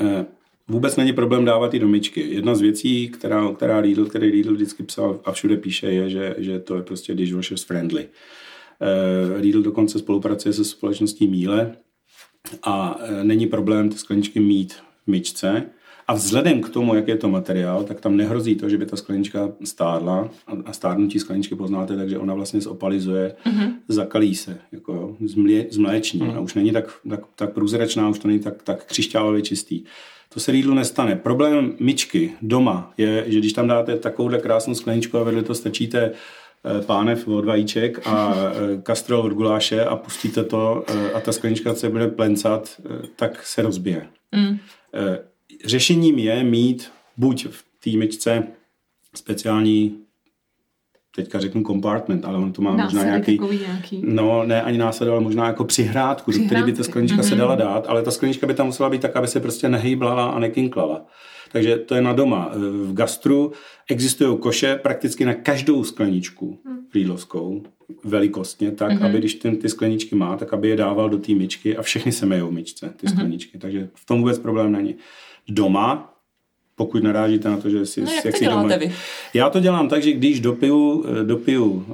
Eh, Vůbec není problém dávat i do myčky. Jedna z věcí, která, která Lidl, který Lidl vždycky psal a všude píše, je, že, že to je prostě dishwashers friendly. Eh, Lidl dokonce spolupracuje se společností Míle a eh, není problém ty skleničky mít v myčce. A vzhledem k tomu, jak je to materiál, tak tam nehrozí to, že by ta sklenička stárla a, stárnutí skleničky poznáte, takže ona vlastně zopalizuje, mm-hmm. zakalí se, jako jo, zmlě, zmléční. Mm. A už není tak, tak, tak průzračná, už to není tak, tak křišťálově čistý. To se Lidlu nestane. Problém myčky doma je, že když tam dáte takovouhle krásnou skleničku a vedle to strčíte eh, pánev od vajíček a eh, kastrol od guláše a pustíte to eh, a ta sklenička se bude plencat, tak se rozbije. Mm. Řešením je mít buď v té myčce speciální, teďka řeknu compartment, ale on to má možná Násady nějaký, nějaký. No, ne ani násad, ale možná jako přihrádku, do které by ta sklenička Mhm. se dala dát, ale ta sklenička by tam musela být tak, aby se prostě nehýblala a nekinklala. Takže to je na doma. V gastru existují koše prakticky na každou skleničku rýdlovskou velikostně, tak, Mhm. aby když ten, ty skleničky má, tak aby je dával do té myčky a všechny se mejou v myčce, ty skleničky. Takže v tom vůbec problém není. Doma, pokud narážíte na to, že si, No jak jak to si děláte doma, vy? já to dělám tak, že když dopiju, eh, dopiju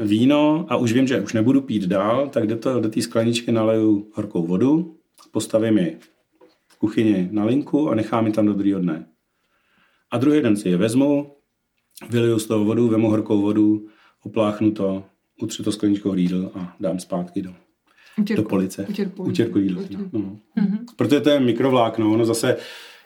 eh, víno a už vím, že už nebudu pít dál, tak do, to, do té skleničky naleju horkou vodu, postavím ji v kuchyni na linku a nechám ji tam do druhého dne. A druhý den si je vezmu, vyliju z toho vodu, vemu horkou vodu, opláchnu to, utřu to skleničkou Riedl a dám zpátky do, Utěrku. do police. Utěrku. Utěrku. Utěrku. No. Protože to je mikrovlákno, ono zase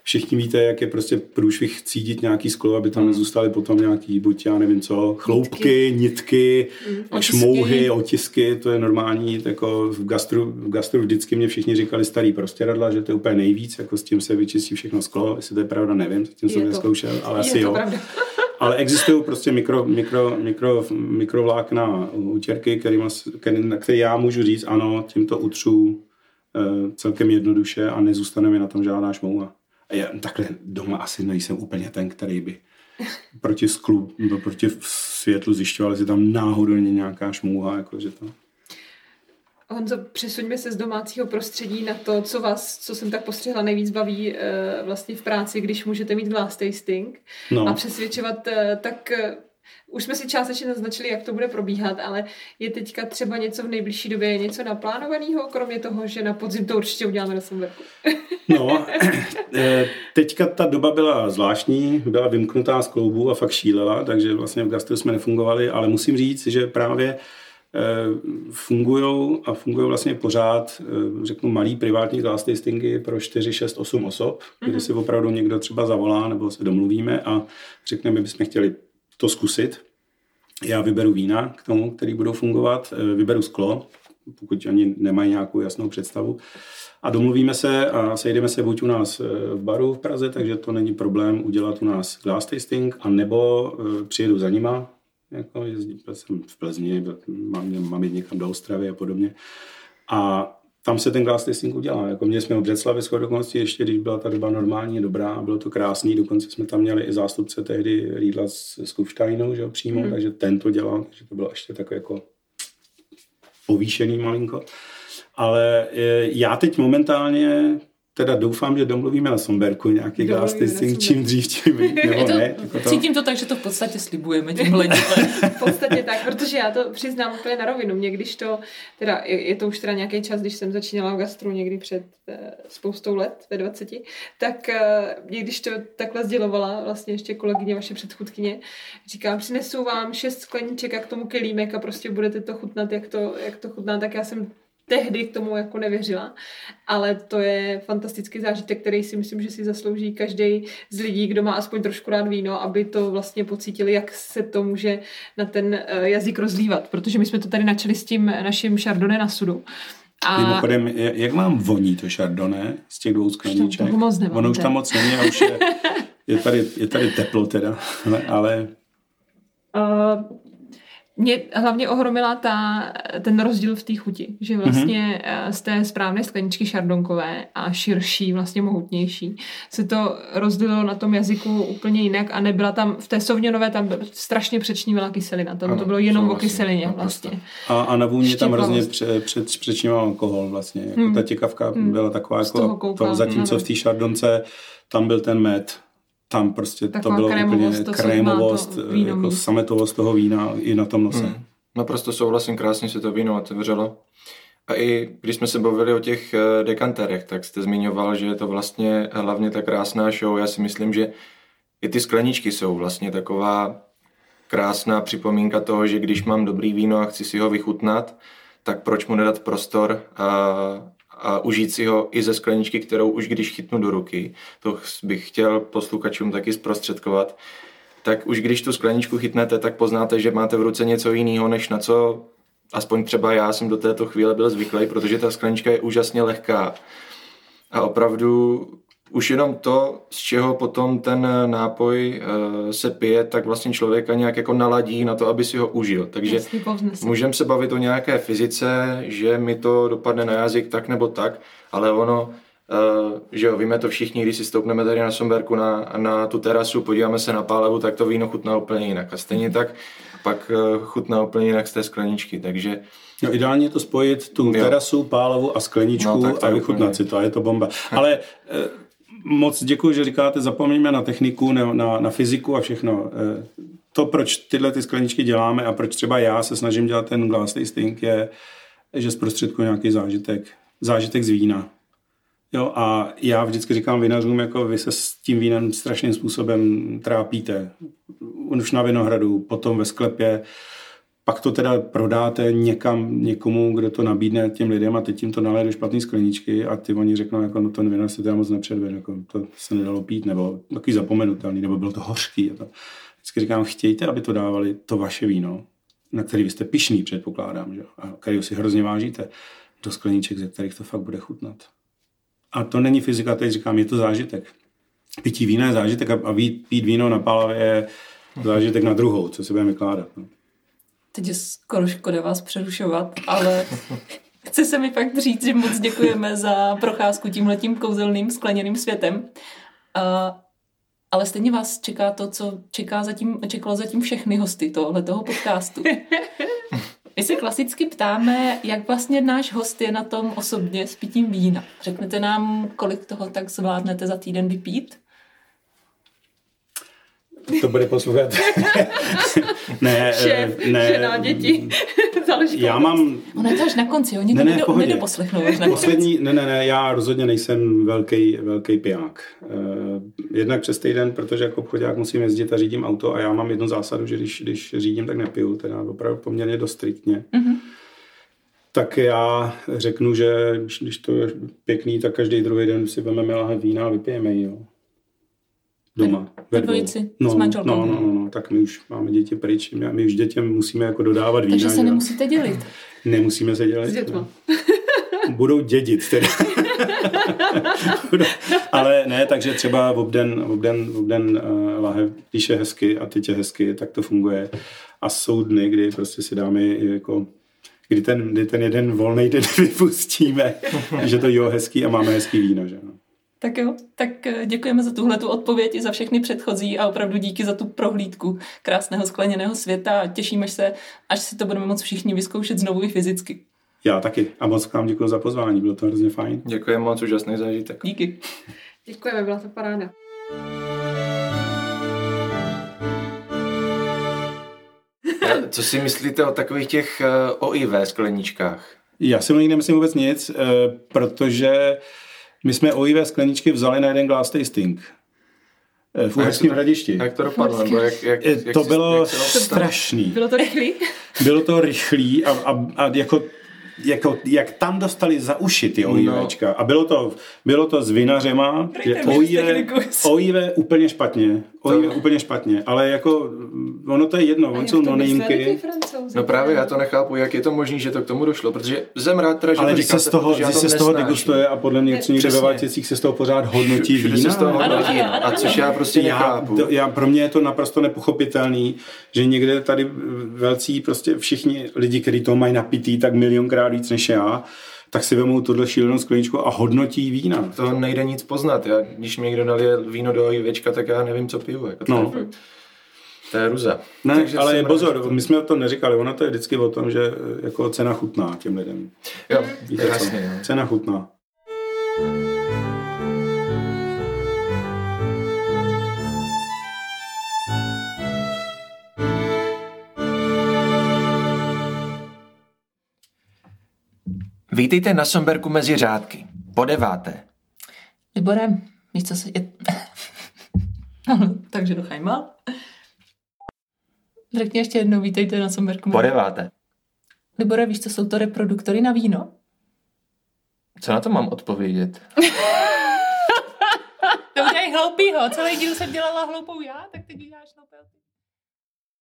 všichni víte, jak je prostě průšvih cídit nějaký sklo, aby tam Mm. nezůstaly potom nějaký, buď já nevím co, chloupky, nitky, Mm, šmouhy, otisky, to je normální, jako v gastru, v gastru vždycky mě všichni říkali starý prostěradla, že to je úplně nejvíc, jako s tím se vyčistí všechno sklo, jestli to je pravda, nevím, zatím jsem neskoušel, ale Je asi to jo. pravda. Ale existují prostě mikro, mikro, mikro, mikrovlákna utěrky, který, který, na který já můžu říct, ano, tímto utřu eh, celkem jednoduše a nezůstane mi na tom žádná šmouha. Já takhle doma asi nejsem úplně ten, který by proti sklu, nebo proti světlu zjišťoval, jestli tam náhodou není nějaká šmouha, jakože to... Honzo, přesuňme se z domácího prostředí na to, co vás, co jsem tak postřehla, nejvíc baví eh, vlastně v práci, když můžete mít glass tasting No. a přesvědčovat, eh, tak eh, už jsme si částečně naznačili, jak to bude probíhat, ale je teďka třeba něco v nejbližší době, něco naplánovaného, kromě toho, že na podzim to určitě uděláme na Somberku. No, eh, teďka ta doba byla zvláštní, byla vymknutá z kloubů a fakt šílela, takže vlastně v gastru jsme nefungovali, ale musím říct, že právě fungují a fungují vlastně pořád, eh, řeknu, malý privátní glass tastingy pro 4, 6, 8 osob, mm-hmm. kdy si opravdu někdo třeba zavolá nebo se domluvíme a řekne, my bychom chtěli to zkusit. Já vyberu vína k tomu, který budou fungovat, eh, vyberu sklo, pokud oni nemají nějakou jasnou představu. A domluvíme se a sejdeme se buď u nás eh, v baru v Praze, takže to není problém udělat u nás glass tasting, anebo eh, přijedu za nima, jako jezdím, jsem v Plzni, mám, mám jít někam do Ostravy a podobně. A tam se ten glass tasting udělá. Jako měli jsme v Břeclavi dokonce ještě, když byla ta doba normální, dobrá, bylo to krásný, dokonce jsme tam měli i zástupce tehdy Riedla z, z Kufsteinu, že jo, přímo, hmm. takže ten to dělal, takže to bylo ještě takové jako povýšený malinko. Ale e, já teď momentálně teda doufám, že domluvíme na Somberku nějaký glass tasting, čím dřív, tím víc, nebo to, ne. Jako to... Cítím to tak, že to v podstatě slibujeme tím ledítem. v podstatě tak, protože já to přiznám úplně na rovinu. Mě když to, teda je, je to už teda nějaký čas, když jsem začínala v gastru někdy před uh, spoustou let, ve 20, tak uh, mě když to takhle sdělovala vlastně ještě kolegyně, vaše předchůdkyně, říkám, přinesu vám šest skleníček a k tomu kelímek a prostě budete to chutnat, jak to, jak to chutná, tak já jsem tehdy k tomu jako nevěřila, ale to je fantastický zážitek, který si myslím, že si zaslouží každý z lidí, kdo má aspoň trošku rád víno, aby to vlastně pocítili, jak se to může na ten jazyk rozlívat, protože my jsme to tady načali s tím naším Chardonnay na sudu. A... Mimochodem, jak vám voní to Chardonnay z těch dvou skleníček? Už moc ono už tam moc není a už je, je, tady, je tady teplo teda, ale... Uh, mě hlavně ohromila ta, ten rozdíl v té chuti, že vlastně mm-hmm. z té správné skleničky šardonkové a širší, vlastně mohutnější, se to rozdělilo na tom jazyku úplně jinak a nebyla tam, v té sovňonové tam strašně přečnívala kyselina, tam ano, to bylo jenom o kyselině vlastně. A, a na vůni tam hrozně pře, pře, přečníval alkohol vlastně, jako hmm. ta těkavka hmm. byla taková jako, to, zatímco v té šardonce tam byl ten med, tam prostě Taková to bylo krémovost, úplně to krémovost, to jako sametovost toho vína i na tom nose. Hmm. Naprosto souhlasím, krásně se to víno otevřelo. A i když jsme se bavili o těch dekanterech, tak jste zmiňoval, že je to vlastně hlavně ta krásná show. Já si myslím, že i ty skleničky jsou vlastně taková krásná připomínka toho, že když mám dobrý víno a chci si ho vychutnat, tak proč mu nedat prostor a, a užít si ho i ze skleničky, kterou už když chytnu do ruky, to bych chtěl posluchačům taky zprostředkovat, tak už když tu skleničku chytnete, tak poznáte, že máte v ruce něco jiného, než na co aspoň třeba já jsem do této chvíle byl zvyklý, protože ta sklenička je úžasně lehká. A opravdu už jenom to, z čeho potom ten nápoj uh, se pije, tak vlastně člověka nějak jako naladí na to, aby si ho užil. Takže můžeme se bavit o nějaké fyzice, že mi to dopadne na jazyk tak nebo tak, ale ono, uh, že jo, víme to všichni, když si stoupneme tady na Somberku na, na tu terasu, podíváme se na pálevu, tak to víno chutná úplně jinak. A stejně tak pak uh, chutná úplně jinak z té skleničky, takže No ideálně to spojit tu jo. terasu, pálevu a skleničku no, a vychutnat si to a je to bomba. Ale moc děkuji, že říkáte, zapomeňme na techniku, na, na, na fyziku a všechno. To, proč tyhle ty skleničky děláme a proč třeba já se snažím dělat ten glass tasting, je, že zprostředkuji nějaký zážitek. Zážitek z vína. Jo, a já vždycky říkám vinařům, jako vy se s tím vínem strašným způsobem trápíte. Už na Vinohradu, potom ve sklepě, pak to teda prodáte někam někomu, kdo to nabídne těm lidem a teď jim to naleje do špatné skleničky a ty oni řeknou, jako no ten vina se teda moc nepředvede, jako to se nedalo pít, nebo takový zapomenutelný, nebo bylo to hořký. A to. Vždycky říkám, chtějte, aby to dávali to vaše víno, na který vy jste pišný, předpokládám, že? a který si hrozně vážíte, do skleniček, ze kterých to fakt bude chutnat. A to není fyzika, teď říkám, je to zážitek. Pití vína je zážitek a pít víno na palavě je zážitek na druhou, co si budeme vykládat. No. Teď je skoro škoda vás přerušovat, ale chci se mi fakt říct, že moc děkujeme za procházku tímhletím kouzelným skleněným světem. Uh, ale stejně vás čeká to, co čeká zatím, čekalo zatím všechny hosty tohoto podcastu. My se klasicky ptáme, jak vlastně náš host je na tom osobně s pitím vína. Řeknete nám, kolik toho tak zvládnete za týden vypít? To bude poslouchat. ne, Šéf, ne, žena, děti. Záleží já mám... Ono je to až na konci, oni ne, ne, to nedoposlechnou Poslední, ne, ne, ne, já rozhodně nejsem velký, velký piják. Uh, jednak přes týden, protože jako obchodák musím jezdit a řídím auto a já mám jednu zásadu, že když, když řídím, tak nepiju, teda opravdu poměrně dost striktně. Mm-hmm tak já řeknu, že když to je pěkný, tak každý druhý den si vezmeme lahev vína a vypijeme ji. Jo doma. Ve dvojici no, s manželkou. No, no, no, no, tak my už máme děti pryč, my už dětem musíme jako dodávat vína. Takže se nemusíte dělit. Nemusíme se dělit. S dětma. Budou dědit teda. Ale ne, takže třeba v obden, v obden, v obden uh, lahev píše hezky a teď je hezky, tak to funguje. A jsou dny, kdy prostě si dáme jako kdy ten, kdy ten jeden volný den vypustíme, že to jo hezký a máme hezký víno. Že no. Tak jo, tak eh, děkujeme za tuhle tu odpověď i za všechny předchozí a opravdu díky za tu prohlídku krásného skleněného světa a těšíme se, až si to budeme moct všichni vyzkoušet znovu i fyzicky. Já taky a moc vám děkuji za pozvání, bylo to hrozně fajn. Děkujeme moc, úžasný zážitek. Díky. Děkujeme, byla to paráda. Co si myslíte o takových těch eh, OIV skleničkách? Já si o nich nemyslím vůbec nic, eh, protože my jsme OIV skleničky vzali na jeden glass tasting. Eh, v Uherském hradišti. Jak to dopadlo? Nebo jak, jak, jak to bylo jak strašný. Bylo to rychlý? Bylo to rychlý a, a, a jako jako, jak tam dostali za uši ty OIVčka. No. A bylo to, bylo to s vinařema. OIV, OIV úplně špatně. OIV to... úplně špatně. Ale jako, ono to je jedno, ono jsou nonýmky. No právě já to nechápu, jak je to možné, že to k tomu došlo, protože jsem rád teda, že Ale to když se z toho, když se z toho degustuje a podle mě někde ve Vátěcích se z toho pořád hodnotí vína. Se z toho hodnotí, a což já prostě nechápu. Já, já, pro mě je to naprosto nepochopitelný, že někde tady velcí prostě všichni lidi, kteří to mají napitý, tak milionkrát víc než já, tak si vemou tuhle šílenou skleničku a hodnotí vína. To nejde nic poznat. Já, když mi někdo dali víno do IVčka, tak já nevím, co piju. Jako to, no. je, to je ruza. Ne, Takže ale pozor, to... my jsme to neříkali, ono to je vždycky o tom, že jako cena chutná těm lidem. Jo, Víte jasně. Jo. Cena chutná. Vítejte na Somberku mezi řádky. Po deváté. Libore, víš, co se... Je... Takže do Chajmal. Řekni ještě jednou, vítejte na Somberku. Po deváté. Libore, víš, co jsou to reproduktory na víno? Co na to mám odpovědět? to udělej hloupýho. Celý díl jsem dělala hloupou já, tak teď děláš hloupého.